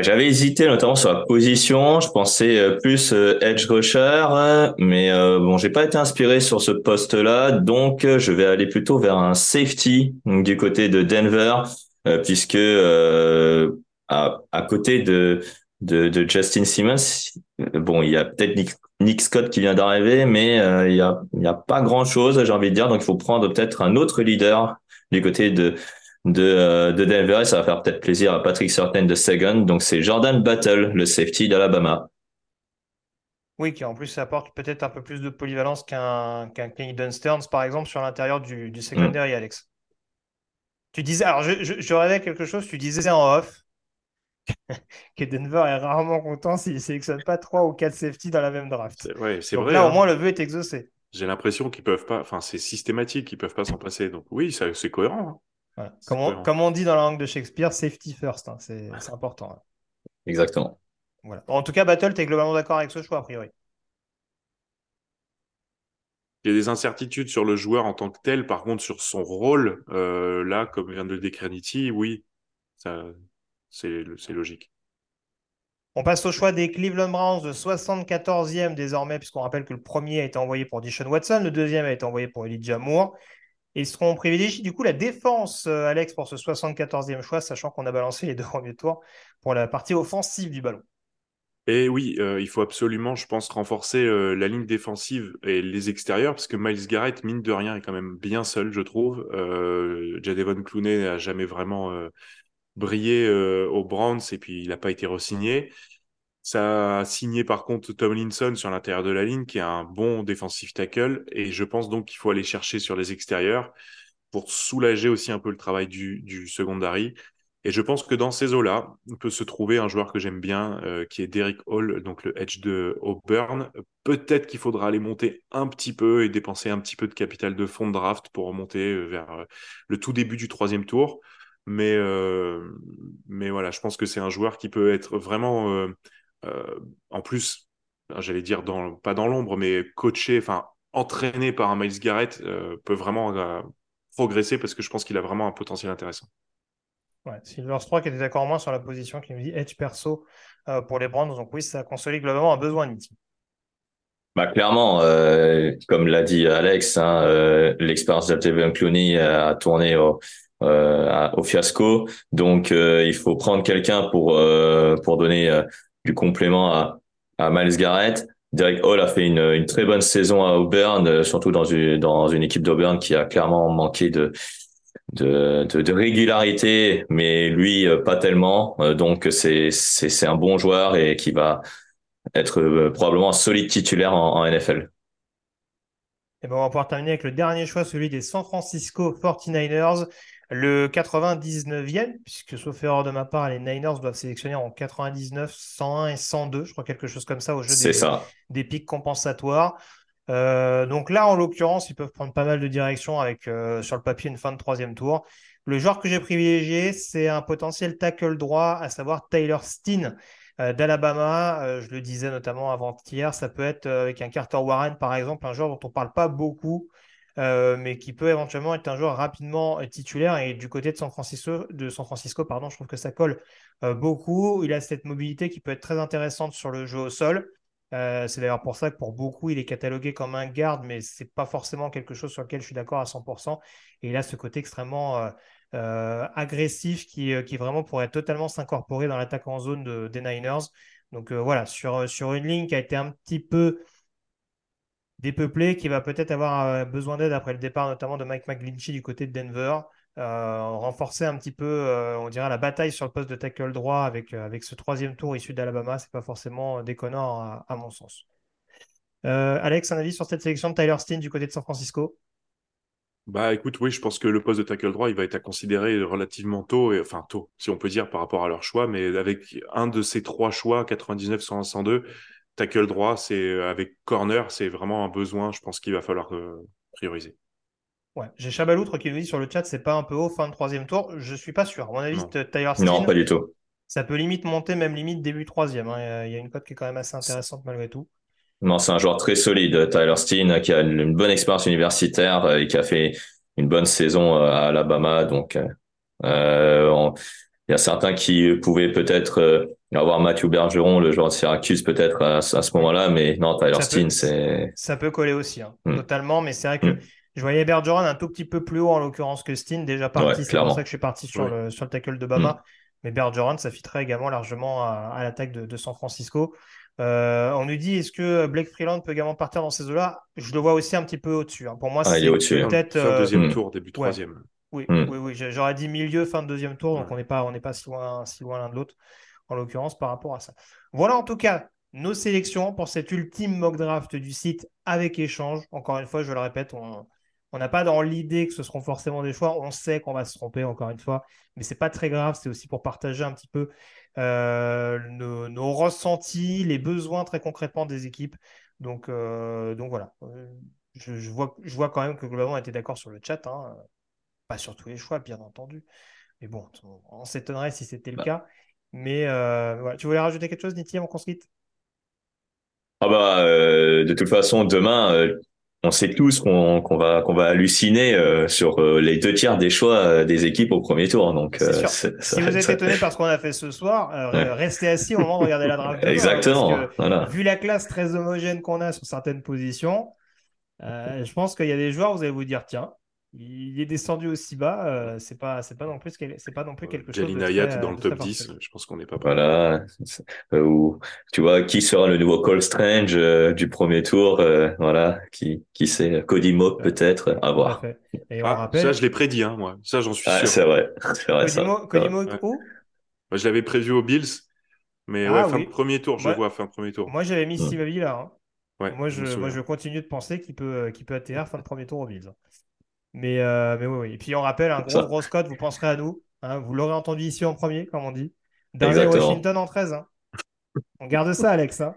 J'avais hésité notamment sur la position. Je pensais euh, plus euh, edge rusher, mais bon, j'ai pas été inspiré sur ce poste-là, donc je vais aller plutôt vers un safety du côté de Denver, puisque à, côté de, de, de Justin Simmons, bon, il y a peut-être Nick Nick Scott qui vient d'arriver, mais euh, il n'y a, y a pas grand-chose, j'ai envie de dire. Donc, il faut prendre peut-être un autre leader du côté de, de, euh, de Denver et ça va faire peut-être plaisir à Patrick Certain de Second. Donc, c'est Jordan Battle, le safety d'Alabama. Oui, qui en plus apporte peut-être un peu plus de polyvalence qu'un qu'un Clayton Stearns, par exemple, sur l'intérieur du, du secondary, mm. Alex. Tu disais, alors je, je, je rêvais quelque chose, tu disais en off, que Denver est rarement content s'il ne sélectionne pas trois ou quatre safety dans la même draft. c'est vrai. Là, au hein. moins, le vœu est exaucé. J'ai l'impression qu'ils peuvent pas, enfin, c'est systématique, ils peuvent pas s'en passer. Donc, oui, c'est cohérent. Hein. Comme, on, dit dans la langue de Shakespeare, safety first, hein. c'est important. Exactement. Voilà. En tout cas, Battle, tu es globalement d'accord avec ce choix, a priori. Il y a des incertitudes sur le joueur en tant que tel. Par contre, sur son rôle, euh, là, comme vient de le décrire Nitti, oui, c'est logique. On passe au choix des Cleveland Browns, de 74e désormais, puisqu'on rappelle que le premier a été envoyé pour Dishon Watson, le deuxième a été envoyé pour Elijah Moore. Et seront privilégie du coup la défense, euh, Alex, pour ce 74e choix, sachant qu'on a balancé les deux premiers tours pour la partie offensive du ballon. Et oui, euh, il faut absolument, je pense, renforcer euh, la ligne défensive et les extérieurs, parce que Miles Garrett, mine de rien, est quand même bien seul, je trouve. Euh, Jadevon Clooney n'a jamais vraiment brillé aux Browns, et puis il n'a pas été re-signé. Ça a signé par contre Tomlinson sur l'intérieur de la ligne, qui est un bon défensif tackle, et je pense donc qu'il faut aller chercher sur les extérieurs pour soulager aussi un peu le travail du, du secondary. Et je pense que dans ces eaux-là, on peut se trouver un joueur que j'aime bien, euh, qui est Derek Hall, donc le edge de Auburn. Peut-être qu'il faudra aller monter un petit peu et dépenser un petit peu de capital de fond de draft pour remonter euh, vers euh, le tout début du troisième tour. Mais, mais voilà, je pense que c'est un joueur qui peut être vraiment, en plus, j'allais dire dans, pas dans l'ombre, mais coaché, enfin entraîné par un Miles Garrett, peut vraiment progresser parce que je pense qu'il a vraiment un potentiel intéressant. Ouais, Silver Stroke était d'accord moins sur la position qui nous dit edge perso euh, pour les Browns. Donc oui, ça consolide globalement un besoin de Bah, clairement, euh, comme l'a dit Alex, hein, euh, l'expérience d'Altevian Clooney a tourné au, au fiasco. Donc il faut prendre quelqu'un pour pour donner du complément à, à Miles Garrett. Derek Hall a fait une, une très bonne saison à Auburn, surtout dans une, dans une équipe d'Auburn qui a clairement manqué de, de, de, régularité, mais lui euh, pas tellement. Euh, donc c'est c'est un bon joueur et qui va être euh, probablement un solide titulaire en, NFL. Et ben on va pouvoir terminer avec le dernier choix, celui des San Francisco 49ers, le 99e, puisque sauf erreur de ma part, les Niners doivent sélectionner en 99, 101 et 102, je crois quelque chose comme ça au jeu des, des pics compensatoires. Euh, donc là, en l'occurrence, ils peuvent prendre pas mal de directions avec euh, sur le papier une fin de troisième tour. Le joueur que j'ai privilégié, c'est un potentiel tackle droit, à savoir Tyler Steen euh, d'Alabama. je le disais notamment avant-hier, ça peut être avec un Carter Warren, par exemple, un joueur dont on ne parle pas beaucoup, mais qui peut éventuellement être un joueur rapidement titulaire. Et du côté de San Francisco, pardon, je trouve que ça colle beaucoup. Il a cette mobilité qui peut être très intéressante sur le jeu au sol. Euh, c'est d'ailleurs pour ça que pour beaucoup, il est catalogué comme un garde, mais ce n'est pas forcément quelque chose sur lequel je suis d'accord à 100%. Et il a ce côté extrêmement euh, euh, agressif qui, qui vraiment pourrait totalement s'incorporer dans l'attaque en zone des Niners. Donc voilà, sur, sur une ligne qui a été un petit peu dépeuplée, qui va peut-être avoir besoin d'aide après le départ notamment de Mike McGlinchey du côté de Denver. Euh, renforcer un petit peu, euh, on dirait, la bataille sur le poste de tackle droit avec, euh, avec ce troisième tour issu d'Alabama. C'est pas forcément déconnant à, mon sens. Alex, un avis sur cette sélection de Tyler Steen du côté de San Francisco? Bah écoute, oui, je pense que le poste de tackle droit, il va être à considérer relativement tôt, et, enfin tôt, si on peut dire par rapport à leur choix, mais avec un de ces trois choix, 99, 101, 102, tackle droit, c'est avec corner, c'est vraiment un besoin, je pense qu'il va falloir prioriser. Ouais, j'ai Chabaloutre qui nous dit sur le chat, c'est pas un peu haut fin de troisième tour? Je suis pas sûr. À mon avis, Tyler Non, pas du tout. Ça peut limite monter, même limite début troisième. Hein. Il y a une cote qui est quand même assez intéressante malgré tout. Non, c'est un joueur très solide, Tyler Steen, qui a une bonne expérience universitaire euh, et qui a fait une bonne saison euh, à Alabama. Donc, euh, il y a certains qui pouvaient peut-être avoir Matthew Bergeron, le joueur de Syracuse, peut-être à, ce moment-là, mais non, Tyler Steen, c'est. Ça peut coller aussi, hein, hmm. totalement, mais c'est vrai que. Hmm. Je voyais Bergeron un tout petit peu plus haut en l'occurrence que Steen, déjà parti. c'est pour ça que je suis parti sur, le, sur le tackle de Bama. Mm. Mais Bergeron, ça fitterait également largement à, l'attaque de, San Francisco. Euh, on nous dit est-ce que Blake Freeland peut également partir dans ces eaux-là? Je le vois aussi un petit peu au-dessus. Hein. Pour moi, ah, c'est hein. peut-être. Euh, deuxième tour, début troisième. Oui, oui, oui, j'aurais dit milieu, fin de deuxième tour, donc on n'est pas, on pas si loin, si loin l'un de l'autre, en l'occurrence, par rapport à ça. Voilà en tout cas nos sélections pour cet ultime mock draft du site avec échange. Encore une fois, je le répète, on, n'a pas dans l'idée que ce seront forcément des choix. On sait qu'on va se tromper encore une fois, mais c'est pas très grave. C'est aussi pour partager un petit peu euh, nos, ressentis, les besoins très concrètement des équipes. Donc, euh, donc voilà. Euh, je, vois, je vois quand même que globalement on était d'accord sur le chat. Hein. Pas sur tous les choix, bien entendu. Mais bon, on s'étonnerait si c'était le bah. cas. Mais voilà. Tu voulais rajouter quelque chose, Niti, avant qu'on se quitte? Ah bah, de toute façon, demain, on sait tous qu'on va qu'on va halluciner euh, sur euh, les deux tiers des choix euh, des équipes au premier tour. Donc, si vous êtes étonné par ce qu'on a fait ce soir, restez assis au moment de regarder la draft. Exactement. Vu la classe très homogène qu'on a sur certaines positions, je pense qu'il y a des joueurs, vous allez vous dire, tiens, il est descendu aussi bas, euh, c'est pas c'est pas non plus c'est pas non plus quelque chose de très, dans le top 10, je pense qu'on n'est pas Voilà, euh, ou tu vois qui sera le nouveau Cole Strange euh, du premier tour, voilà, qui qui sait Cody Mock peut-être, à voir. Et on ah, rappelle... ça je l'ai prédit hein, moi. Ça j'en suis ah, sûr. c'est vrai, c'est vrai Cody, Mock où? Je l'avais prévu aux Bills. Mais ah ouais, fin premier tour, je le vois fin premier tour. Moi j'avais mis Steve là. Hein. moi je moi je continue de penser qu'il peut qu'il peut atterrir fin de premier tour aux Bills. Mais, euh, mais oui, oui. Et puis on rappelle, un gros, gros Scott, vous penserez à nous. Hein, vous l'aurez entendu ici en premier, comme on dit. Dernier Washington en 13. Hein. On garde ça, Alex. Hein.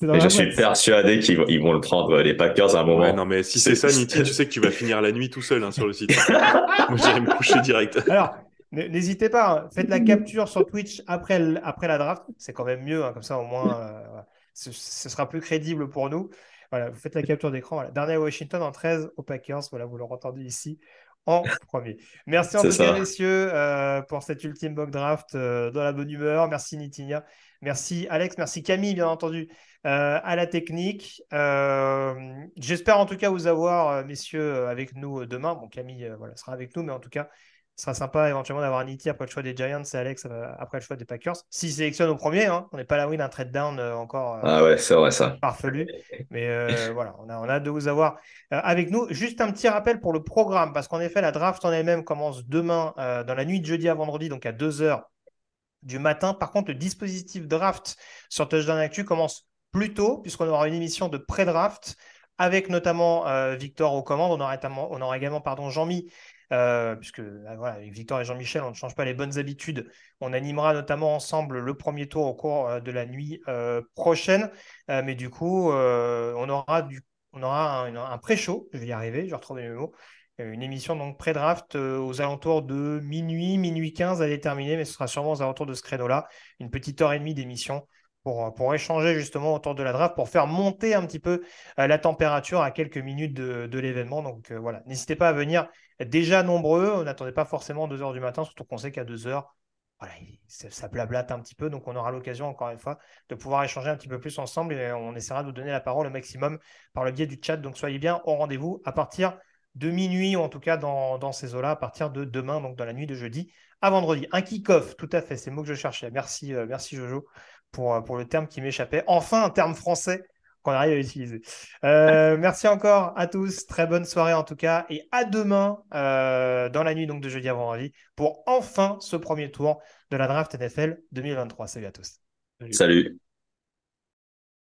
je suis persuadé qu'ils vont, ils vont le prendre, les Packers, à un moment. non, mais si c'est ça, Niti, tu sais que tu vas finir la nuit tout seul hein, sur le site. Moi, j'irai me coucher direct. Alors, n'hésitez pas, hein. faites la capture sur Twitch après, après la draft. C'est quand même mieux, comme ça, au moins, euh, ce, sera plus crédible pour nous. Voilà, vous faites la capture d'écran. Voilà. Dernier Washington en 13 aux Packers. Voilà, vous l'aurez entendu ici en premier. Merci en tout cas, messieurs, euh, pour cette ultime mock draft euh, dans la bonne humeur. Merci Nitinia. Merci Alex. Merci Camille, bien entendu, euh, à la technique. J'espère en tout cas vous avoir, messieurs, avec nous demain. Bon, Camille voilà, sera avec nous, mais en tout cas, ce sera sympa éventuellement d'avoir Nitti après le choix des Giants et Alex euh, après le choix des Packers. S'ils sélectionnent au premier, hein, on n'est pas là oui d'un trade down euh, encore. Euh, ah ouais, c'est vrai ça. Parfelu. Mais voilà, on a, on a hâte de vous avoir avec nous. Juste un petit rappel pour le programme, parce qu'en effet, la draft en elle-même commence demain, dans la nuit de jeudi à vendredi, donc à 2h du matin. Par contre, le dispositif draft sur Touchdown Actu commence plus tôt, puisqu'on aura une émission de pré-draft avec notamment Victor aux commandes. On aura, on aura également pardon, Jean-Mi euh, puisque avec Victor et Jean-Michel, on ne change pas les bonnes habitudes. On animera notamment ensemble le premier tour au cours euh, de la nuit euh, prochaine. mais du coup, on aura, un, pré-show, je vais y arriver, je vais retrouver mes mots. Une émission donc pré-draft aux alentours de minuit, minuit 15 à déterminer, mais ce sera sûrement aux alentours de ce créneau-là. Une petite heure et demie d'émission pour, échanger justement autour de la draft, pour faire monter un petit peu la température à quelques minutes de l'événement. Donc voilà, n'hésitez pas à venir déjà nombreux. On n'attendait pas forcément 2 heures du matin, surtout qu'on sait qu'à 2 heures, voilà, ça, blablate un petit peu. Donc, on aura l'occasion, encore une fois, de pouvoir échanger un petit peu plus ensemble et on essaiera de vous donner la parole au maximum par le biais du chat. Donc, soyez bien au rendez-vous à partir de minuit, ou en tout cas dans, ces eaux-là, à partir de demain, donc dans la nuit de jeudi à vendredi. Un kick-off, tout à fait, c'est le mot que je cherchais. Merci, euh, merci Jojo pour, pour le terme qui m'échappait. Enfin, un terme français qu'on arrive à utiliser. Euh, merci encore à tous. Très bonne soirée en tout cas. Et à demain, euh, dans la nuit donc de jeudi à vendredi, pour enfin ce premier tour de la draft NFL 2023. Salut à tous. Salut.